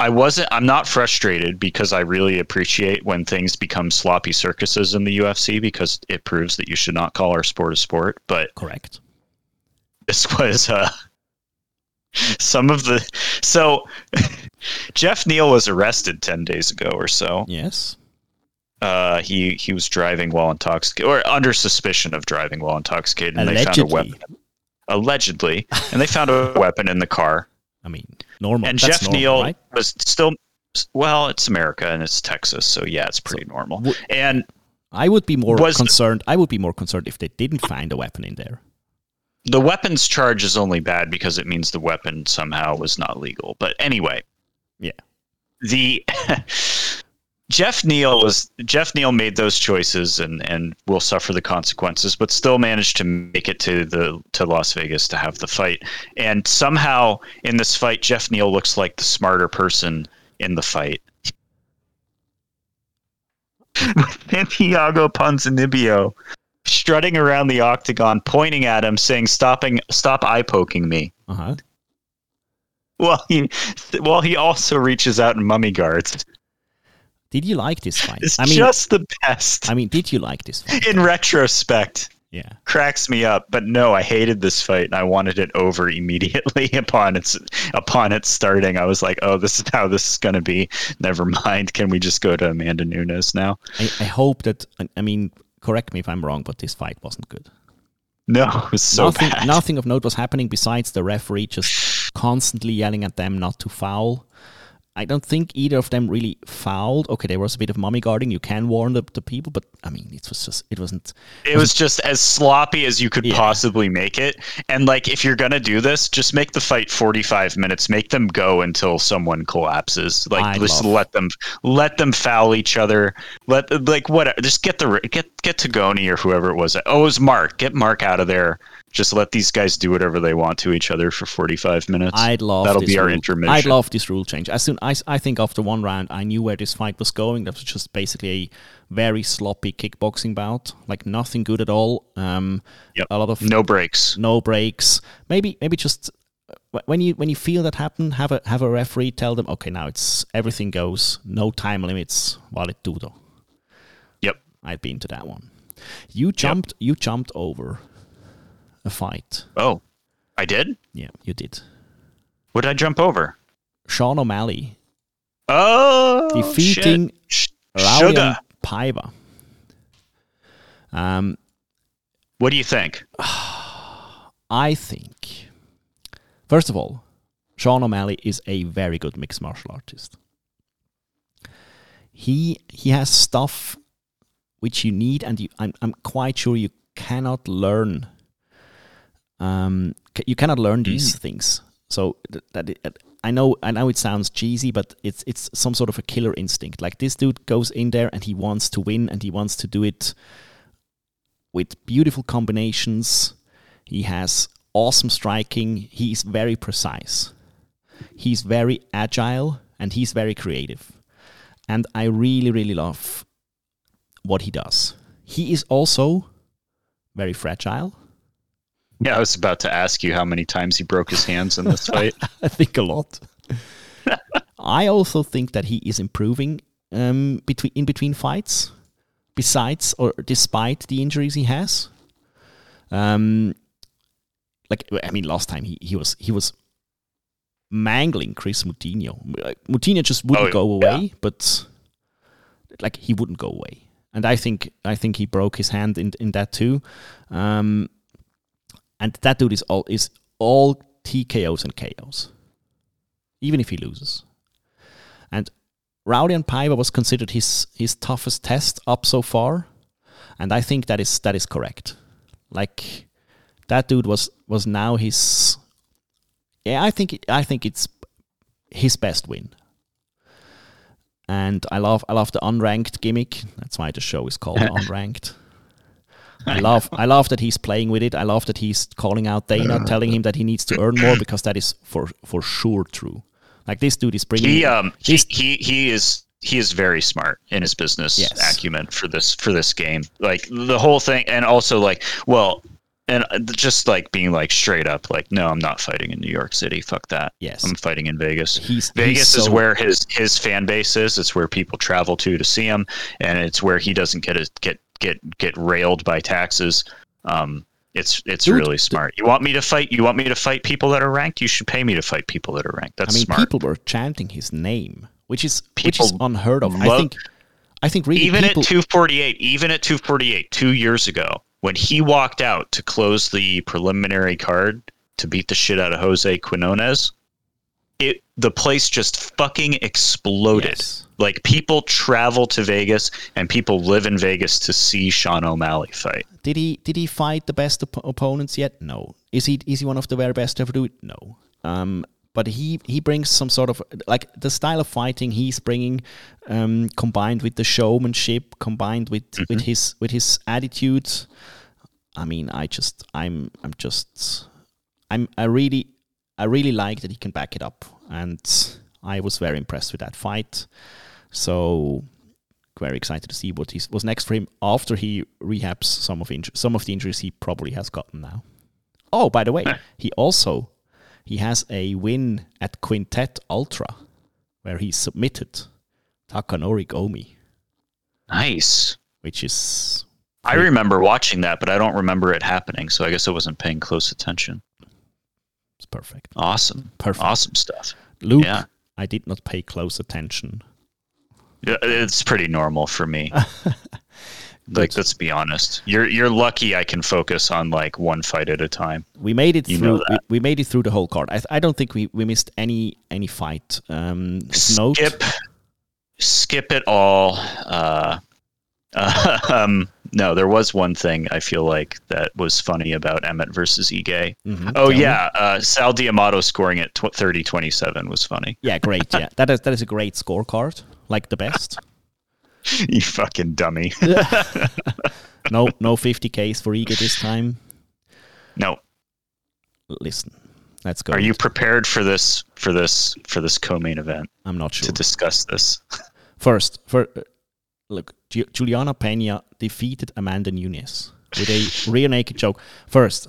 I wasn't. I'm not frustrated because I really appreciate when things become sloppy circuses in the UFC because it proves that you should not call our sport a sport. But Correct. this was uh, some of the. So Jeff Neal was arrested ten days ago or so. Yes. Uh, he he was driving while intoxicated or under suspicion of driving while intoxicated, and they found a weapon. Allegedly, and they found a weapon in the car. I mean, normal. and That's Jeff normal, Neal right? was still well, it's America and it's Texas, so yeah, it's pretty normal. w- and I would be more concerned. I would be more concerned if they didn't find a weapon in there. the weapons charge is only bad because it means the weapon somehow was not legal. But anyway, Yeah. the Jeff Neal was Jeff Neal made those choices and and will suffer the consequences, but still managed to make it to the to Las Vegas to have the fight. And somehow in this fight, Jeff Neal looks like the smarter person in the fight. Santiago Ponzinibbio strutting around the octagon, pointing at him, saying, "Stopping, stop eye poking me." Uh huh. Well, he, well, he also reaches out and mummy guards. Did you like this fight? It's I mean, just the best. I mean, did you like this fight? In retrospect, Yeah. cracks me up. But no, I hated this fight, and I wanted it over immediately upon its upon its starting. I was like, "Oh, this is how this is going to be." Never mind. Can we just go to Amanda Nunes now? I, I hope that. I- mean, correct me if I'm wrong, but this fight wasn't good. No, it was so nothing, bad. nothing of note was happening besides the referee just constantly yelling at them not to foul. I don't think either of them really fouled. Okay, there was a bit of mummy guarding. You can warn the, the people, but I mean, it was just it wasn't. It was just as sloppy as you could Yeah. possibly make it. And like if you're gonna do this, just make the fight 45 minutes. Make them go until someone collapses. Like I just love- let them let them foul each other. Let like what just get the get get Tognoni or whoever it was. Oh, it was Mark. Get Mark out of there. Just let these guys do whatever they want to each other for 45 minutes. I'd love That'll this be our rule- intermission. I'd love this rule change. As soon I, I think after one round, I knew where this fight was going. That was just basically a very sloppy kickboxing bout, like nothing good at all. Um, Yep. a lot of no breaks. no breaks. Maybe maybe just uh, when you when you feel that happen, have a have a referee tell them, okay, now it's everything goes, no time limits, vale tudo. Yep. I'd be into that one. You jumped you jumped over a fight. Oh, I did. Yeah, you did. What did I jump over? Sean O'Malley Oh, defeating shit. Sugar. Paiva. Um, What do you think? I think, first of all, Sean O'Malley is a very good mixed martial artist. He he has stuff which you need, and you, I'm I'm quite sure you cannot learn. Um, you cannot learn these things. So th- that it, I know I know it sounds cheesy, but it's it's some sort of a killer instinct. Like this dude goes in there and he wants to win, and he wants to do it with beautiful combinations. He has awesome striking. He's very precise. He's very agile and he's very creative. And I really, really love what he does. he is also very fragile. Yeah, I was about to ask you how many times he broke his hands in this fight. I think a lot. I also think that he is improving um, between in between fights, besides or despite the injuries he has. Um, like I mean, last time he, he was he was mangling Chris Moutinho. Moutinho just wouldn't Oh, go away, yeah. but like he wouldn't go away. And I think I think he broke his hand in in that too. Um, and that dude is all is all TKOs and KOs, even if he loses. And Raulian Paiva was considered his his toughest test up so far, and I think that is that is correct. Like that dude was was now his. Yeah, I think I think it's his best win. And I love I love the unranked gimmick. That's why the show is called unranked. I love I love that he's playing with it. I love that he's calling out Dana, telling him that he needs to earn more because that is for for sure true. Like this dude is bringing. He um he, he he is he is very smart in his business Yes. acumen for this for this game. Like the whole thing, and also like well, and uh, just like being like straight up like no, I'm not fighting in New York City. Fuck that. Yes. I'm fighting in Vegas. He's- Vegas he's is where his his fan base is. It's where people travel to to see him, and it's where he doesn't get his, get get get railed by taxes. Um, it's it's Dude, really smart. You want me to fight? You want me to fight people that are ranked? You should pay me to fight people that are ranked. I That's mean, smart. people were chanting his name, which is which is unheard of. I think. I think really even people, at 248 even at 248 two years ago when he walked out to close the preliminary card to beat the shit out of jose quinones it the place just fucking exploded Yes. Like people travel to vegas and people live in vegas to see sean o'malley fight Did he did he fight the best op- opponents yet? No. Is he is he one of the very best to ever do it? No. Um, but he he brings some sort of like the style of fighting he's bringing, um, combined with the showmanship, combined with with his with his attitude. I mean, I just I'm I'm just I'm I really I really like that he can back it up, and I was very impressed with that fight. So very excited to see what is was next for him after he rehabs some of inju- some of the injuries he probably has gotten now. Oh, by the way, he also he has a win at Quintet Ultra, where he submitted Takanori Gomi, nice which is i remember watching that but i don't remember it happening so i guess i wasn't paying close attention it's perfect. awesome Perfect. awesome stuff Luke, Yeah. I did not pay close attention. It's pretty normal for me. like, let's be honest. You're you're lucky I can focus on like one fight at a time. We made it You through. We, we made it through the whole card. I, I don't think we, we missed any any fight. Um, note. Skip, skip it all. Uh, um, no, there was one thing I feel like that was funny about Emmett versus Ige. Mhm. Oh me. yeah, uh, Sal D'Amato scoring at tw- 30-27 was funny. Yeah, great. Yeah, that is that is a great scorecard, like the best. you fucking dummy. No, no 50ks for Ige this time. no, Listen, let's go. are you prepared for this for this for this co-main event I'm not sure. to discuss this? First, for uh, look, Ju- Juliana Pena defeated Amanda Nunes with a rear naked choke. First,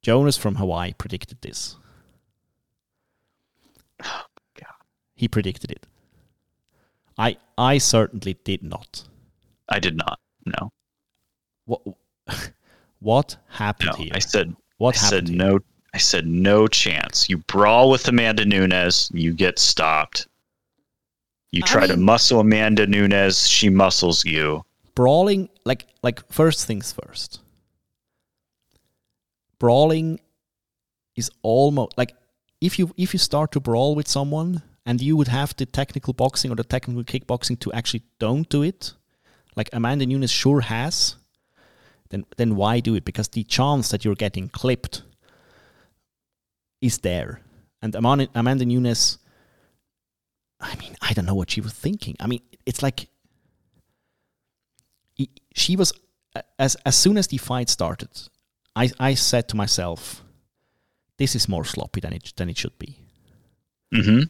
Jonas from Hawaii predicted this. Oh god. He predicted it. I I certainly did not. I did not. No, What what happened no. here? I said what I happened? said here? no. I said no chance. You brawl with Amanda Nunes, you get stopped. You I try to muscle Amanda Nunes, she muscles you. brawling like like first things first brawling is almost like if you if you start to brawl with someone and you would have the technical boxing or the technical kickboxing to actually don't do it. Like amanda nunes sure has. Then then why do it? Because the chance that you're getting clipped is there. And amanda, amanda nunes i mean i don't know what she was thinking. I mean it's like she was as as soon as the fight started i i said to myself this is more sloppy than it than it should be. Hmm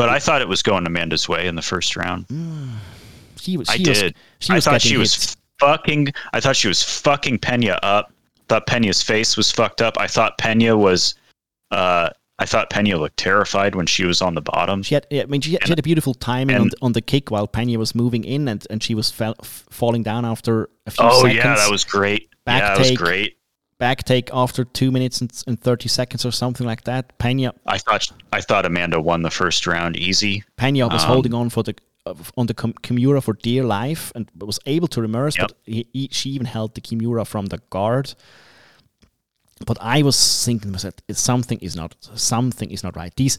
But I thought it was going Amanda's way in the first round. she was I was, did. she I was thought she was. fucking. I thought she was fucking Pena up. Thought Pena's face was fucked up. I thought Pena was. Uh, I thought Pena looked terrified when she was on the bottom. She had, I mean, she, she had a beautiful timing on, the, on the kick while Pena was moving in, and, and she was fell, f- falling down after a few oh seconds. yeah, that was great. Back yeah, that was take. great. Back take after two minutes and, and thirty seconds or something like that. Pena I thought I thought Amanda won the first round easy. Pena was Um, holding on for the uh, on the Kimura for dear life and was able to reverse, Yep. but he, he, she even held the Kimura from the guard. But I was thinking myself, something is not something is not right. These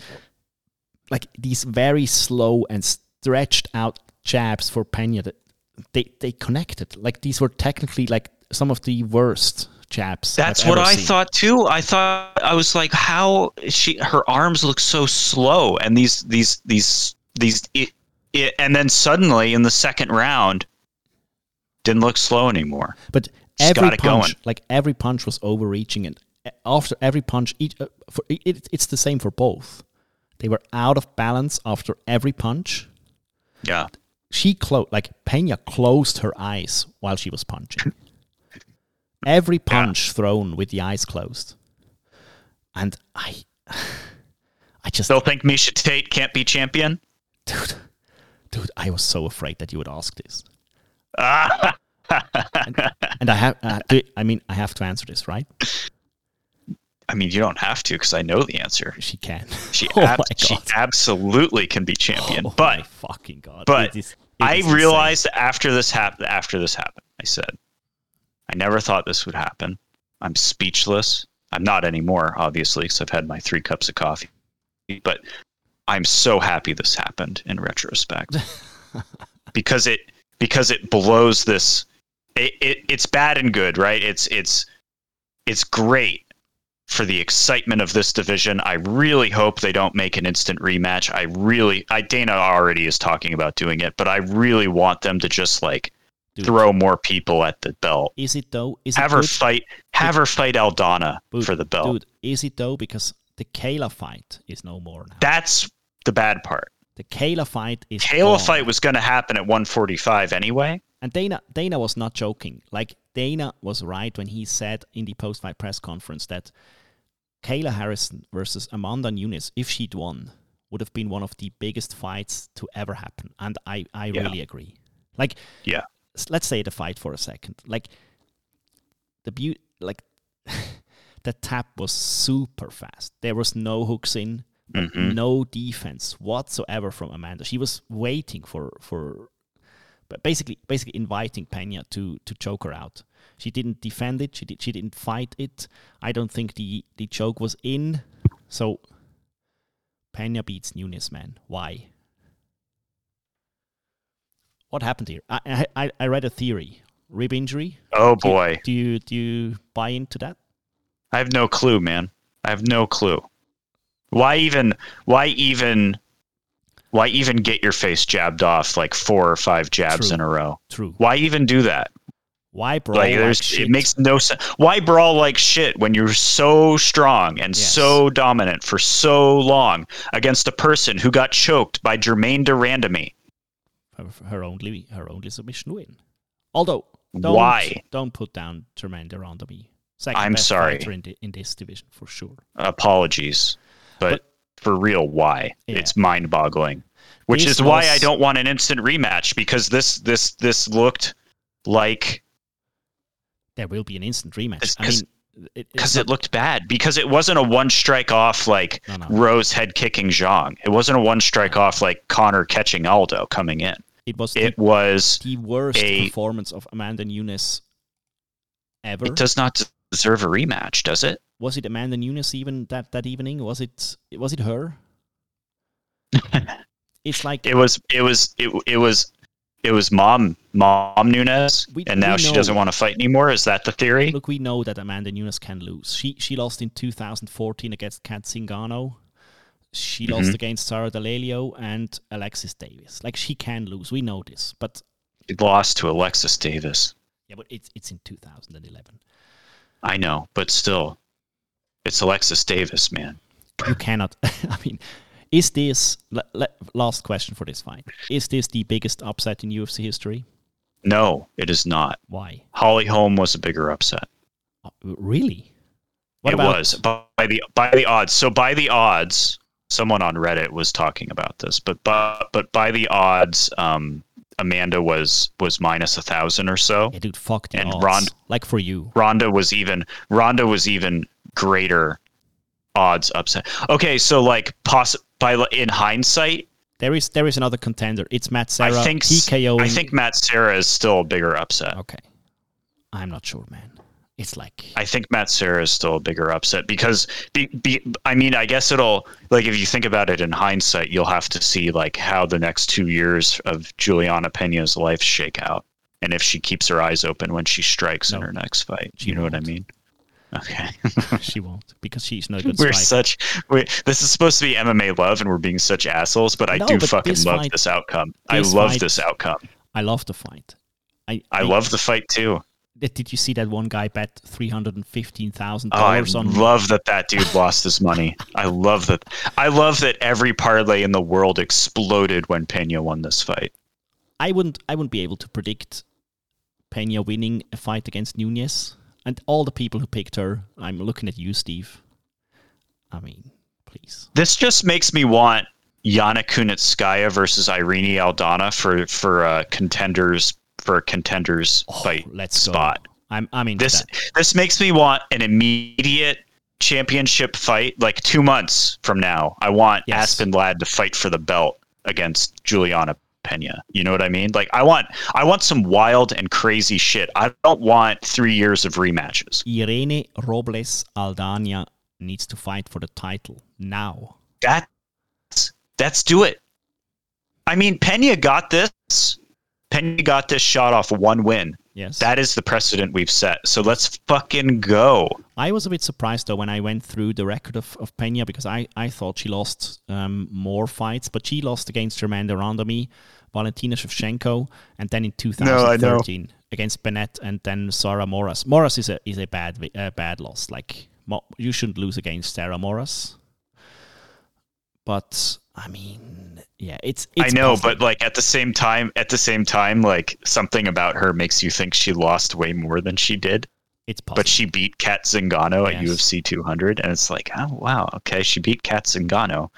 like these very slow and stretched out jabs for Pena that they they connected. Like these were technically like some of the worst I've That's what ever I seen. thought too. I thought I was like, how she? Her arms look so slow, and these these these these. It, it, and then suddenly in the second round, didn't look slow anymore. But Just every got it punch, going. like every punch was overreaching, and after every punch, each, uh, for, it, it's the same for both. They were out of balance after every punch. Yeah, She closed, like Pena closed her eyes while she was punching. Every punch thrown with the eyes closed, and I, I just, still think Miesha Tate can't be champion. dude, dude, I was so afraid that you would ask this, Ah, and I have, uh, I mean, I have to answer this, right? I mean, you don't have to because I know the answer. She can. She, oh ab- my she absolutely can be champion. Oh but my fucking god! but It is- it I is insane. realized after this happened. After this happened, I said, I never thought this would happen. I'm speechless. I'm not anymore, obviously, because I've had my three cups of coffee. But I'm so happy this happened in retrospect because it because it blows this. It, it it's bad and good, right? It's it's it's great for the excitement of this division. I really hope they don't make an instant rematch. I really, I Dana already is talking about doing it, but I really want them to just like Dude. throw more people at the belt. Is it though? Is it Have her good? fight. Have her fight Aldana Dude, for the belt. Dude, is it though? Because the Kayla fight is no more now. That's the bad part. the Kayla fight is Kayla gone. fight was going to happen at 145 anyway. And Dana Dana was not joking. Like Dana was right when he said in the post fight press conference that Kayla Harrison versus Amanda Nunes, if she'd won, would have been one of the biggest fights to ever happen. And I, I Yeah. really agree. Like Yeah. Let's say the fight for a second. Like the beauty like the tap was super fast. There was no hooks in, Mhm. no defense whatsoever from Amanda. She was waiting for for but basically basically inviting Pena to to choke her out. She didn't defend it. She did. She didn't fight it. I don't think the the choke was in. So Pena beats Nunes, man. Why? What happened here? I I, I read a theory. Rib injury. Oh Do you- boy. Do you do you buy into that? I have no clue, man. I have no clue. Why even why even why even get your face jabbed off like four or five jabs True. in a row? True. Why even do that? Why brawl like like, shit? it makes no sense. Why brawl like shit when you're so strong and Yes. so dominant for so long against a person who got choked by Germaine de Randamie? Her, her only her only submission win. Although don't, Why? don't put down Germaine de Randamie. Second I'm best sorry. in, the, in this division for sure. Apologies, but, But- for real, why? Yeah. It's mind-boggling. Which This is why I don't want an instant rematch because this this this looked like There will be an instant rematch. I mean, because not- it looked bad because it wasn't a one strike off like No, no. Rose head kicking Zhang. It wasn't a one strike off like Conor catching Aldo coming in. it was It the, was the worst a- performance of Amanda Nunes ever. it does not deserve a rematch, does it? was it Amanda Nunes even that, that evening? Was it was it her? it's like It was it was it, it was it was mom mom Nunes We- and now she doesn't want to fight anymore. Is that the theory? Look, we know that Amanda Nunes can lose. She she lost in 2014 against Kat Zingano. She lost Mhm. against Sarah D'Alelio and Alexis Davis. Like she can lose. We know this, but She lost to Alexis Davis. yeah, but it's it's in 2011. I know, but still, it's Alexis Davis, man. You cannot. I mean, is this last question for this fight? Is this the biggest upset in UFC history? No, it is not. Why? Holly Holm was a bigger upset. Uh, really? What it about- was by the by the odds. So by the odds, someone on Reddit was talking about this, but but but by the odds, um, Amanda was was minus a thousand or so. Yeah, dude, fuck the And odds. Ron- like for you. Ronda was even Ronda was even greater odds upset. Okay, so like poss by in hindsight, There is there is another contender. It's Matt Serra. I think TKO. I think Matt Serra is still a bigger upset. Okay. I'm not sure, man. It's like I think Matt Serra is still a bigger upset because be, be, I mean I guess it'll like if you think about it in hindsight you'll have to see like how the next 2 years of Juliana Peña's life shake out and if she keeps her eyes open when she strikes in her next fight. she You know what I mean? Okay. she won't because she's no good we're such we, this is supposed to be MMA love and we're being such assholes, but I No, do but fucking this love fight- this outcome. I love fight- this outcome. I love the fight. I I love the fight too. Did you see that one guy bet three hundred and fifteen thousand Oh, I dollars on? I love that that dude lost his money. I love that. I love that every parlay in the world exploded when Pena won this fight. I wouldn't. I wouldn't be able to predict Pena winning a fight against Nunes, and all the people who picked her. I'm looking at you, Steve. I mean, please. This just makes me want Yana Kunitskaya versus Irene Aldana for for uh, contenders for a contenders Oh, fight let's spot. go. I'm. I'm into This that. this makes me want an immediate championship fight like two months from now. I want Yes. Aspen Ladd to fight for the belt against Juliana Pena. You know what I mean? Like I want I want some wild and crazy shit. I don't want three years of rematches. Irene Robles Aldana needs to fight for the title now. That's that's do it. I mean, Pena got this. Pena got this shot off one win. Yes. That is the precedent we've set. So let's fucking go. I was a bit surprised though when I went through the record of, of Pena because I, I thought she lost um, more fights, but she lost against Jermaine Rondomi, Valentina Shevchenko, and then in 2013 against Bennett and then Sarah Moras. Moras is a is a bad uh, bad loss. Like you shouldn't lose against Sarah Moras. But I mean, yeah, it's, it's I know, possible. but like at the same time, at the same time, like something about her makes you think she lost way more than she did. it's possible. But she beat Kat Zingano at UFC 200, and it's like, oh wow, okay, she beat Kat Zingano.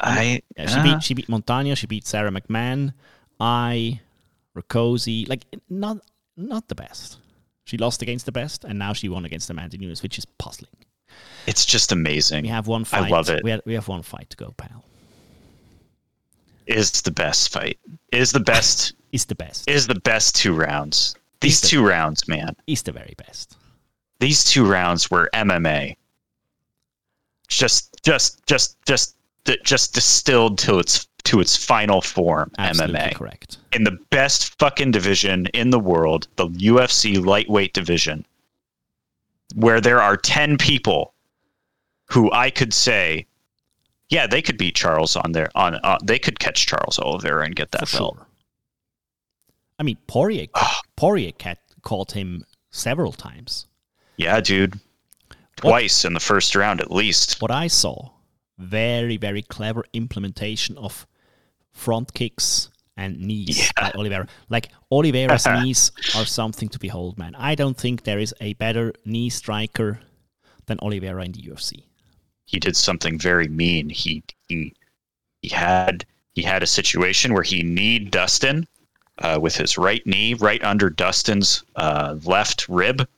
I Yeah, she uh, beat she beat Montana. She beat Sara McMann. I, Rakosi, like not not the best. She lost against the best, and now she won against Amanda Nunes, which is puzzling. It's just amazing. We have one fight. love it. We have, we have one fight to go, pal. Is the best fight. Is the best. Is the best. is the best two rounds. These the- two rounds, man. Is the very best. These two rounds were MMA. Just, just, just, just, just distilled to its to its final form. Absolutely MMA. correct. in the best fucking division in the world, the UFC lightweight division, where there are 10 people who I could say, yeah, they could beat Charles on there. On uh, they could catch Charles Oliveira and get that For belt. sure. I mean, Poirier. Poirier cat, caught him several times. Yeah, dude, twice in the first round at least. What I saw, very very clever implementation of front kicks and knees by Oliveira. Like Oliveira's knees are something to behold, man. I don't think there is a better knee striker than Oliveira in the UFC. He did something very mean. He he he had he had a situation where he kneed Dustin uh, with his right knee right under Dustin's uh, left rib,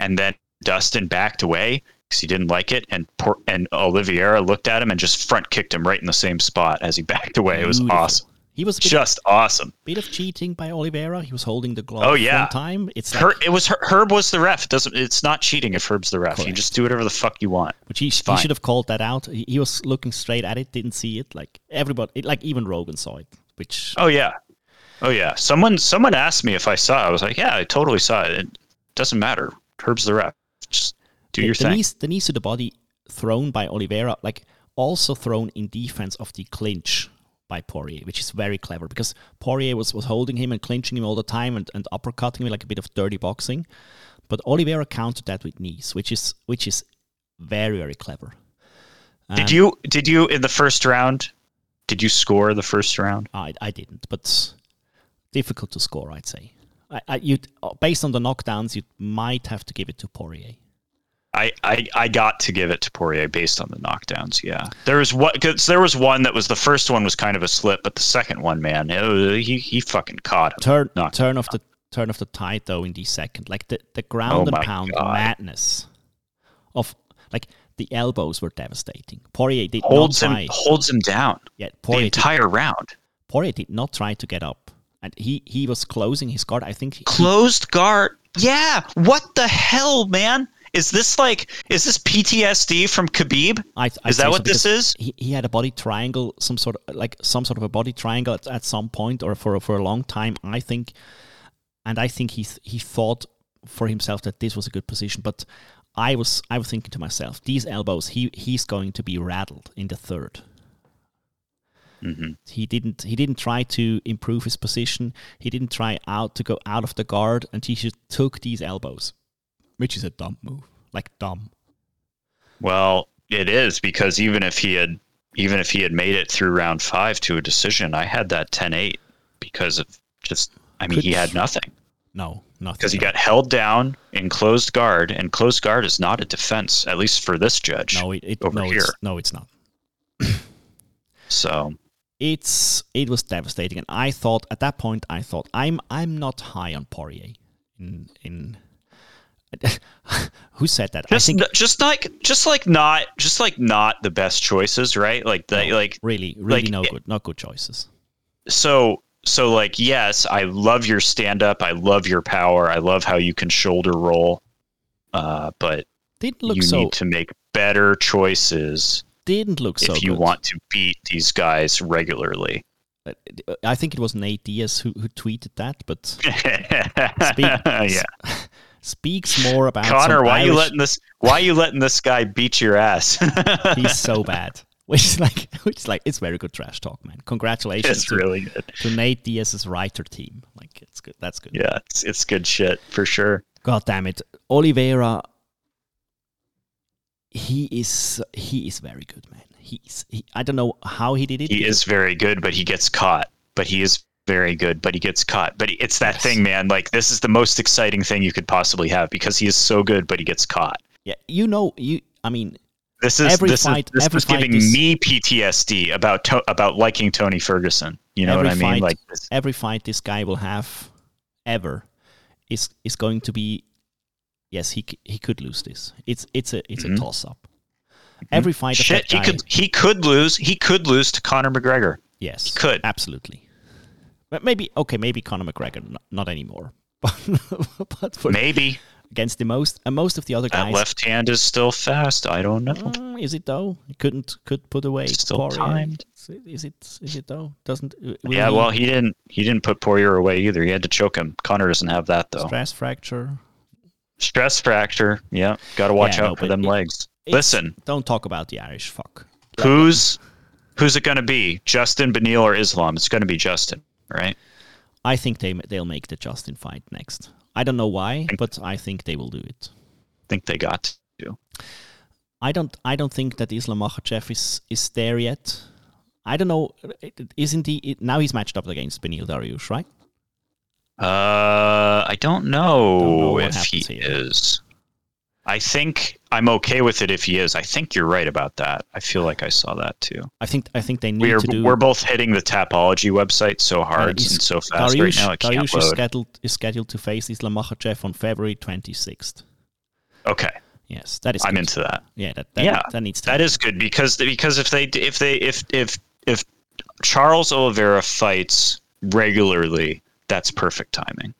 and then Dustin backed away because he didn't like it, and Por- and Oliveira looked at him and just front kicked him right in the same spot as he backed away. It was awesome, He was just awesome. bit of cheating by Oliveira. He was holding the glove Oh, yeah. time. It's like, Her, it was Her, Herb was the ref. It doesn't it's not cheating if Herb's the ref? You just do whatever the fuck you want. But he, he should have called that out. He, he was looking straight at it, didn't see it. Like everybody, it, like even Rogan saw it. Which Oh yeah, oh yeah. Someone someone asked me if I saw. it. I was like, yeah, I totally saw it. It doesn't matter. Herb's the ref. Just do the, your the thing. knees, the knees to the body thrown by Oliveira, like also thrown in defense of the clinch by Poirier, which is very clever because Poirier was, was holding him and clinching him all the time and, and uppercutting him like a bit of dirty boxing. But Oliveira countered that with knees, which is which is very very clever. did Um, you did you in the first round? Did you score the first round? I, I didn't, but difficult to score. I'd say. I, I, you based on the knockdowns, you might have to give it to Poirier. I, I, I got to give it to Poirier based on the knockdowns. Yeah, there was what cause there was one that was the first one was kind of a slip, but the second one, man, was, he he fucking caught him. Turn turn off the turn of the tide though in the second, like the the ground Oh and pound God. madness of like the elbows were devastating. Poirier did Holds not him holds him down Yeah, the Poirier did, entire round. Poirier did not try to get up, and he he was closing his guard. I think he, Closed guard. Yeah. What the hell, man? Is this like is this PTSD from Khabib? I, I'd Is that so what this is? He, he had a body triangle, some sort of like some sort of a body triangle at, at some point or for for a long time. I think, and I think he he thought for himself that this was a good position. But I was I was thinking to myself, these elbows, he he's going to be rattled in the third. hmm He didn't he didn't try to improve his position. He didn't try out to go out of the guard, and he just took these elbows, which is a dumb move, like dumb. Well, it is because even if he had even if he had made it through round five to a decision, I had that 10-8 because of just I mean he had nothing. No, nothing. Because he got held down in closed guard, and closed guard is not a defense, at least for this judge. no, it, it over no, here. it's no, it's not. So it's it was devastating and i thought at that point i thought i'm i'm not high on poirier in in who said that? Just i think just like just like not just like not the best choices, right? Like the, no, like really really like, no good not good choices. So so like yes i love your stand up i love your power i love how you can shoulder roll uh, but didn't look you so need to make better choices didn't look so if you good. want to beat these guys regularly. Uh, i think it was nate diaz who, who tweeted that but yeah speaks more about connor why you letting this why you letting this guy beat your ass he's so bad which is like which is like it's very good trash talk man congratulations it's to, really good to nate diaz's writer team like it's good that's good yeah it's, it's good shit for sure God damn it, Oliveira. He is he is very good, man. He's he, I don't know how he did it. he is very good, but he gets caught. But he is very good, but he gets caught. But it's that Yes. thing, man. Like this is the most exciting thing you could possibly have because he is so good, but he gets caught. Yeah, you know, you. I mean, This is Every this fight- is this every is fight giving is- me PTSD about to, about liking Tony Ferguson. You know what I mean? fight- Like this, every fight this guy will have, ever, is is going to be. Yes, he he could lose this. It's it's a it's Mhm. a toss up. Every fight of shit. He guy. could he could lose. He could lose to Conor McGregor. yes, could. absolutely. But maybe okay, maybe Conor McGregor, not, not anymore. But but for, Maybe against the most and most of the other that guys, left hand is still fast. I don't know. Mm, is it though? He couldn't could put away. Still Poirier. timed. Is it? Is it though? Doesn't? uh, Yeah, he- well, he didn't. He didn't put Poirier away either. He had to choke him. Conor doesn't have that though. stress fracture. Stress fracture. Yeah, got to watch Yeah, no, out for them it- legs. Listen, Don't talk about the Irish fuck. who's who's it going to be? Justin, Beneil, or Islam? It's going to be Justin, right? I think they they'll make the Justin fight next. I don't know why, but I think they will do it. think they got to. I don't. I don't think that Islam Makhachev is is there yet. I don't know. Isn't he now? He's matched up against Beneil Dariush, right? Uh, I don't know, Don't know if he here. is. I think I'm okay with it if he is. I think you're right about that. I feel like I saw that too. I think. I think they need We're to do. we're both hitting the Tapology website so hard is- and so fast Dariush, right now. It can't Dariush is scheduled is scheduled to face Islam Makhachev on February twenty sixth. Okay, Yes, that is. I'm good. into that. Yeah, that, that Yeah, that needs to. That is good because because if they if they if if if Charles Oliveira fights regularly, that's perfect timing.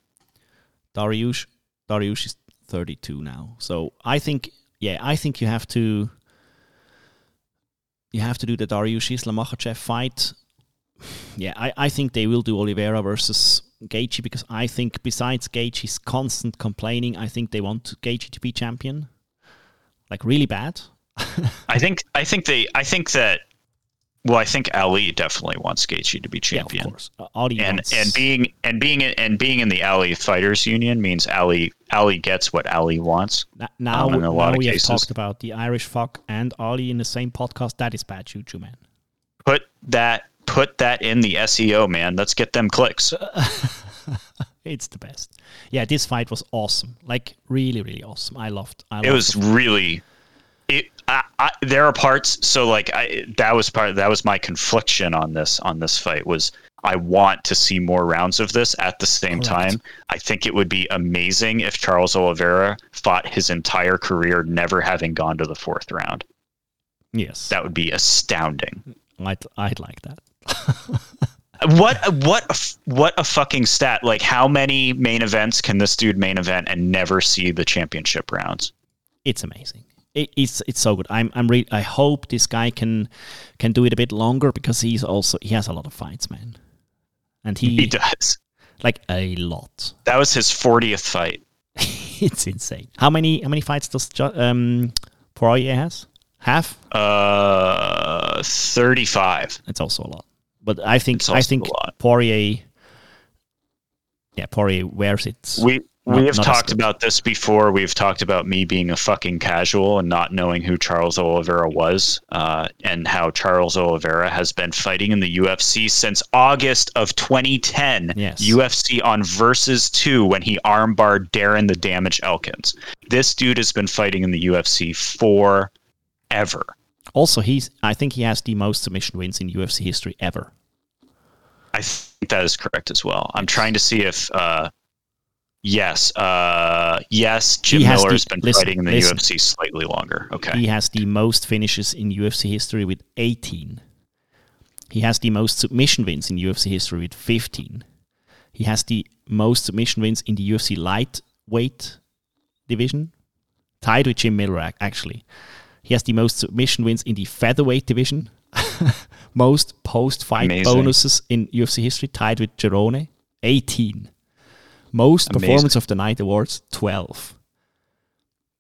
Dariush. Dariush is thirty two now, so I think. Yeah, I think you have to. You have to do the Dariush Islam Makhachev fight. Yeah, I, I think they will do Oliveira versus Gaethje because I think besides Gaethje's constant complaining, I think they want Gaethje to be champion, like really bad. I think I think they I think that well I think Ali definitely wants Gaethje to be Yeah, champion. of course. Uh, Ali and wants- and being and being in, and being in the Ali Fighters Union means Ali Ali gets what Ali wants. Na- Now, Um, in a lot now of we have talked about the Irish fuck and Ali in the same podcast. That is bad juju, man. Put that put that in the SEO, man. Let's get them clicks. It's the best. Yeah, this fight was awesome. Like really, really awesome. I loved. I It was really. It. I, I, there are parts. So like, I that was part. That was my confliction on this on this fight was. I want to see more rounds of this. At the same Correct. time, I think it would be amazing if Charles Oliveira fought his entire career never having gone to the fourth round. yes. That would be astounding. I'd I'd like that. What what what a fucking stat! Like how many main events can this dude main event and never see the championship rounds? it's amazing. It, it's it's so good. I'm I'm re- I hope this guy can can do it a bit longer because he's also he has a lot of fights, man, and he, He does. like a lot. That was his 40th fight. it's insane. How many how many fights does um Poirier has? Half. Uh, 35. It's also a lot. But I think I think. Poirier. Yeah, Poirier wears it. We Not- we have talked about this before. We've talked about me being a fucking casual and not knowing who Charles Oliveira was, uh, and how Charles Oliveira has been fighting in the UFC since August of 2010. Yes. UFC on Versus 2 when he armbarred Darren the Damage Elkins. This dude has been fighting in the UFC forever. Also, he's I think he has the most submission wins in UFC history ever. I think that is correct as well. I'm trying to see if. Uh, Yes, uh, yes. Jim He has the- been listen, fighting in the listen. UFC slightly longer. Okay. He has the most finishes in UFC history with 18. He has the most submission wins in UFC history with 15. He has the most submission wins in the UFC lightweight division, tied with Jim Miller, actually. He has the most submission wins in the featherweight division, most post fight bonuses in UFC history, tied with Cerrone, 18. Most Amazing. performance of the night awards, 12.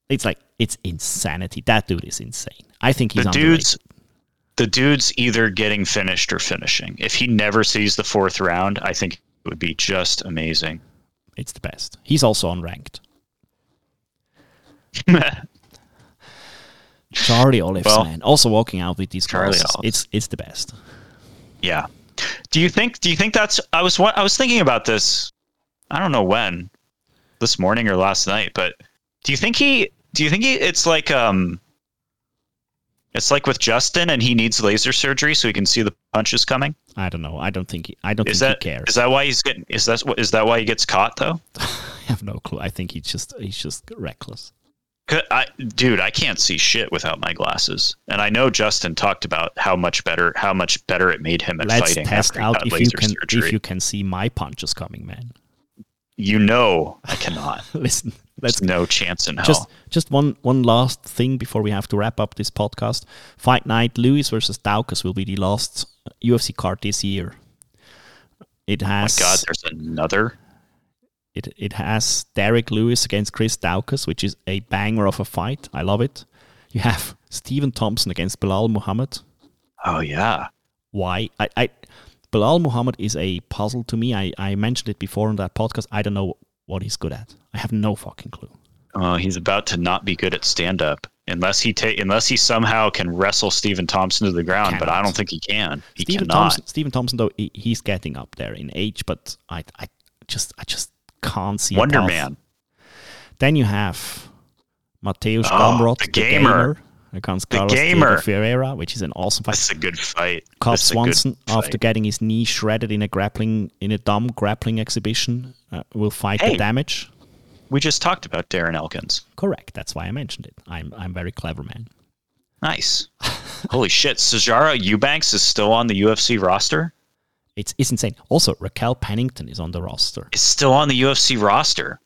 It's like, it's insanity. That dude is insane. I think he's the dude's the dude's either getting finished or finishing. If he never sees the fourth round, I think it would be just amazing. It's the best. He's also unranked. Charlie Olives, Well, man, also walking out with these Charlie. It's it's the best. yeah. Do you think? Do you think that's? I was wa- I was thinking about this. I don't know when, this morning or last night, but do you think he? Do you think he? It's like um. It's like with Justin, and he needs laser surgery so he can see the punches coming. I don't know. I don't think he, I don't Is think that he cares. is that why he's getting? Is that what? Is that why he gets caught though? I have no clue. I think he's just he's just reckless. I, dude, I can't see shit without my glasses, and I know Justin talked about how much better, how much better it made him at Let's fighting test after he out if you can surgery. if you can see my punches coming, man. You know, I cannot. Listen, let's There's no chance in hell. just just one one last thing before we have to wrap up this podcast. Fight night: Lewis versus Daukaus will be the last UFC card this year. It oh my has God, there's another. It it has Derrick Lewis against Chris Daukaus, which is a banger of a fight. I love it. You have Stephen Thompson against Belal Muhammad. Oh yeah, Why? I, I Belal Muhammad is a puzzle to me. I, I mentioned it before on that podcast. I don't know what he's good at. I have no fucking clue. oh, he's about to not be good at stand up unless he ta- unless he somehow can wrestle Stephen Thompson to the ground. But I don't think he can. He Stephen cannot. Thompson, Stephen Thompson, though he, he's getting up there in age, but I I just I just can't see Wonder. Man. Then you have Mateusz Oh, Gamrot, the gamer. Against The Carlos gamer. Diego Ferreira, which is an awesome fight. That's a good fight. Cobb That's Swanson, after fight. getting his knee shredded in a grappling in a dumb grappling exhibition, uh, will fight Hey. the damage. we just talked about Darren Elkins. Correct. That's why I mentioned it. I'm I'm very clever, man. Nice. Holy shit. Sijara Eubanks is still on the UFC roster? It's it's insane. Also, Raquel Pennington is on the roster. Is still on the UFC roster.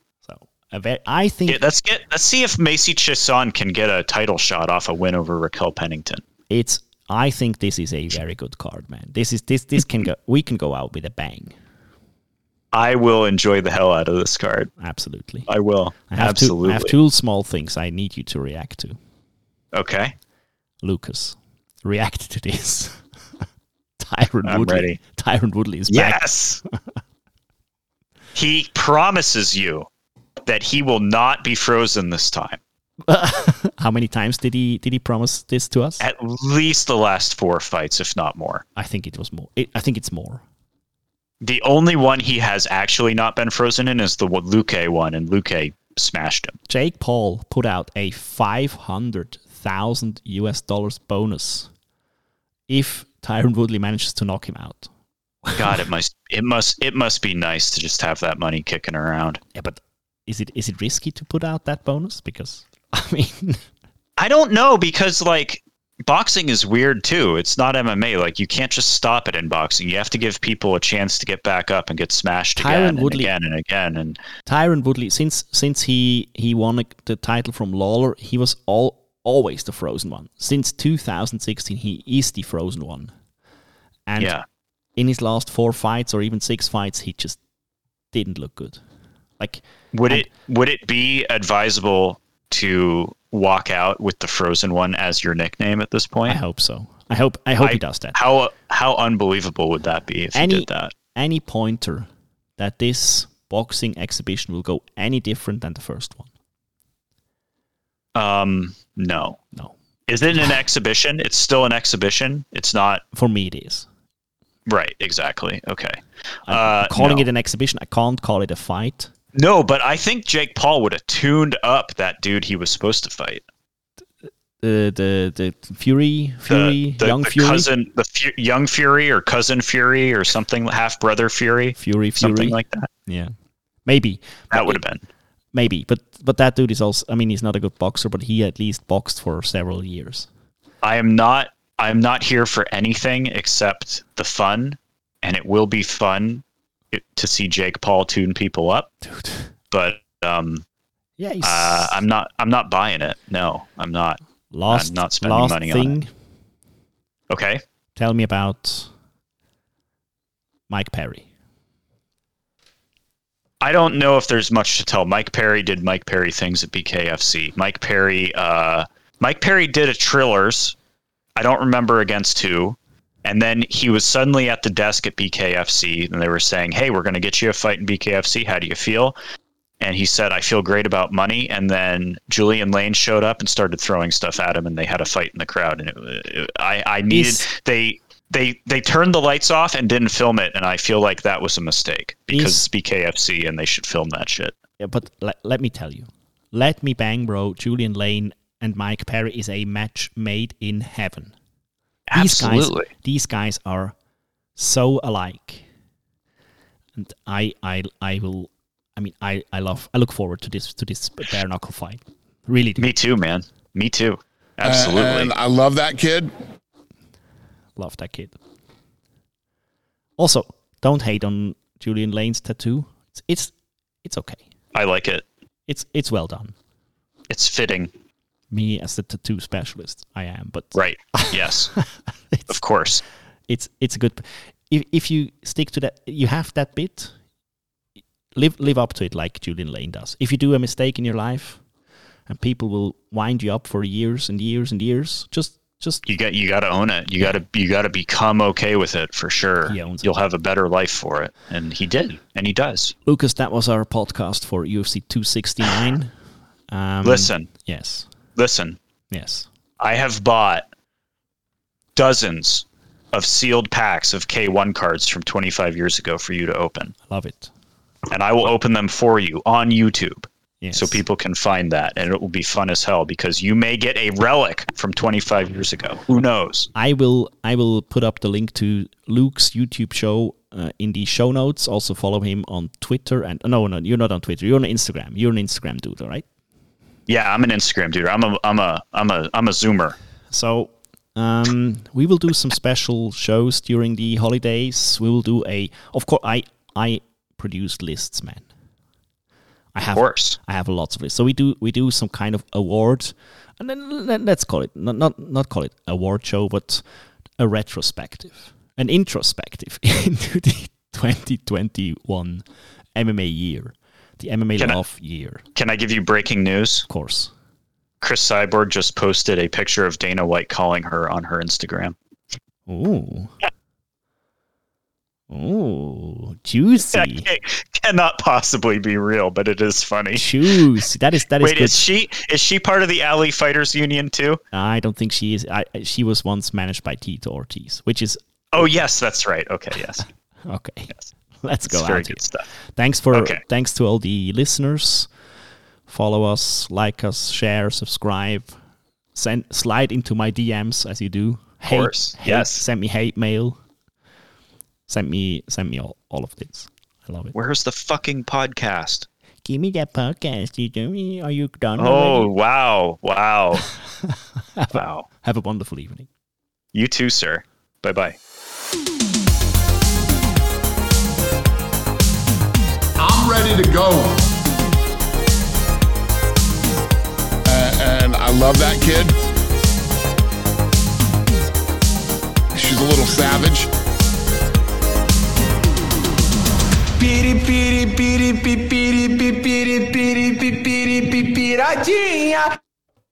I think Yeah, let's get let's see if Macy Chiasson can get a title shot off a win over Raquel Pennington. it's I think this is a very good card, man. This is this this can go we can go out with a bang. I will enjoy the hell out of this card. Absolutely. I will. I have Absolutely. Two, I have two small things I need you to react to. Okay. Lucas, react to this. Tyron I'm Woodley. ready. Tyron Woodley is back. Yes. he promises you that he will not be frozen this time. How many times did he did he promise this to us? At least the last four fights, if not more. I think it was more. It, I think it's more. The only one he has actually not been frozen in is the Luque one, and Luque smashed him. Jake Paul put out a 500,000 US dollars bonus if Tyron Woodley manages to knock him out. God, it must it must it must be nice to just have that money kicking around. Yeah, but is it is it risky to put out that bonus? Because I mean, I don't know because like boxing is weird too. It's not MMA. Like you can't just stop it in boxing. You have to give people a chance to get back up and get smashed Tyron again and Woodley- again and again. And Tyron Woodley, since since he he won the title from Lawler, he was all always the frozen one. Since 2016, he is the frozen one. And yeah, in his last four fights or even six fights, he just didn't look good. Like would and- it would it be advisable to walk out with the frozen one as your nickname at this point? I hope so. I hope I hope I- he does that. How how unbelievable would that be if Any- he did that? Any pointer that this boxing exhibition will go any different than the first one? Um, no. No. Is it an exhibition? It's still an exhibition. It's not For me, it is. right. Exactly. Okay. Uh, calling no. it an exhibition. I can't call it a fight. No, but I think Jake Paul would have tuned up that dude he was supposed to fight. The the the Fury Fury the, Young the Fury cousin, the Fu- young Fury or cousin Fury or something, half brother Fury, Fury Fury. something like that. yeah, maybe That would have been. maybe, but but that dude is also. I mean, he's not a good boxer, but he at least boxed for several years. I am not. I am not here for anything except the fun, and it will be fun to see Jake Paul tune people up. Dude, But um, yeah, uh, I'm not. I'm not buying it. No, I'm not. last not spending last money on thing. Okay. Tell me about Mike Perry. I don't know if there's much to tell. Mike Perry did Mike Perry things at BKFC. Mike Perry, uh, Mike Perry did a Trillers. I don't remember against who. And then he was suddenly at the desk at BKFC, and they were saying, "Hey, we're going to get you a fight in BKFC. How do you feel?" And he said, "I feel great about money." And then Julian Lane showed up and started throwing stuff at him, and they had a fight in the crowd. And it, it, I, I needed Is- they they they turned the lights off and didn't film it, and I feel like that was a mistake because it's BKFC and they should film that shit. Yeah, but le- let me tell you, let me bang, bro. Julian Lane and Mike Perry is a match made in heaven. These Absolutely. guys, these guys are so alike, and I, I, I will. I mean, I, I love. I look forward to this to this bare knuckle fight. Really, do. Me too, man. Me too. Absolutely. And I love that kid. love that kid. Also, don't hate on Julian Lane's tattoo. It's it's, it's okay. I like it. It's it's well done. It's fitting. Me as the tattoo specialist, I am, but Right. Yes. of course. it's it's a good. If if you stick to that, you have that bit. Live live up to it like Julian Lane does. If you do a mistake in your life, and people will wind you up for years and years and years, just just You got you got to own it. You got to you got to become okay with it for sure. He owns it. You'll have a better life for it, and he did, and he does. Lucas. That was our podcast for UFC 269. Um, Listen, Yes. Listen. Yes. I have bought dozens of sealed packs of K1 cards from 25 years ago for you to open, I love it. and I will open them for you on YouTube. Yes. so people can find that and it will be fun as hell because you may get a relic from 25 years ago who knows I will I will put up the link to Luke's YouTube show uh, in the show notes. Also follow him on Twitter and no no you're not on Twitter. You're on Instagram. You're an Instagram dude, all right? Yeah i'm an instagram dude i'm a i'm a i'm a i'm a zoomer So um, we will do some special shows during the holidays. We will do a of course I I produce lists, man. I of have course I have lots of lists. So we do we do some kind of award, and then let- let's call it not not not call it award show, but a retrospective, an introspective into the 2021 MMA year, the MMA Can I- year, can i give you breaking news of course. cris cyborg just posted a picture of dana white calling her on her instagram Ooh. Ooh, juicy, That cannot possibly be real but it is funny juicy. That is that is wait good. is she is she part of the alley fighters union too I don't think she is. I, she was once managed by Tito Ortiz, which is oh yes that's right okay yes okay. let's go It's very out good stuff. Thanks for Okay. thanks to all the listeners. Follow us, like us, share, subscribe, send slide into my DMs as you do. Of course, yes. Send me hate mail. Send me send me all, all of this. I love it. Where's the fucking podcast? Give me that podcast. You do me? Are you done? Oh wow, wow, wow. Have a wonderful evening. You too, sir. Bye bye. I'm ready to go. A- and I love that kid. She's a little savage. Piri piri piri piri piri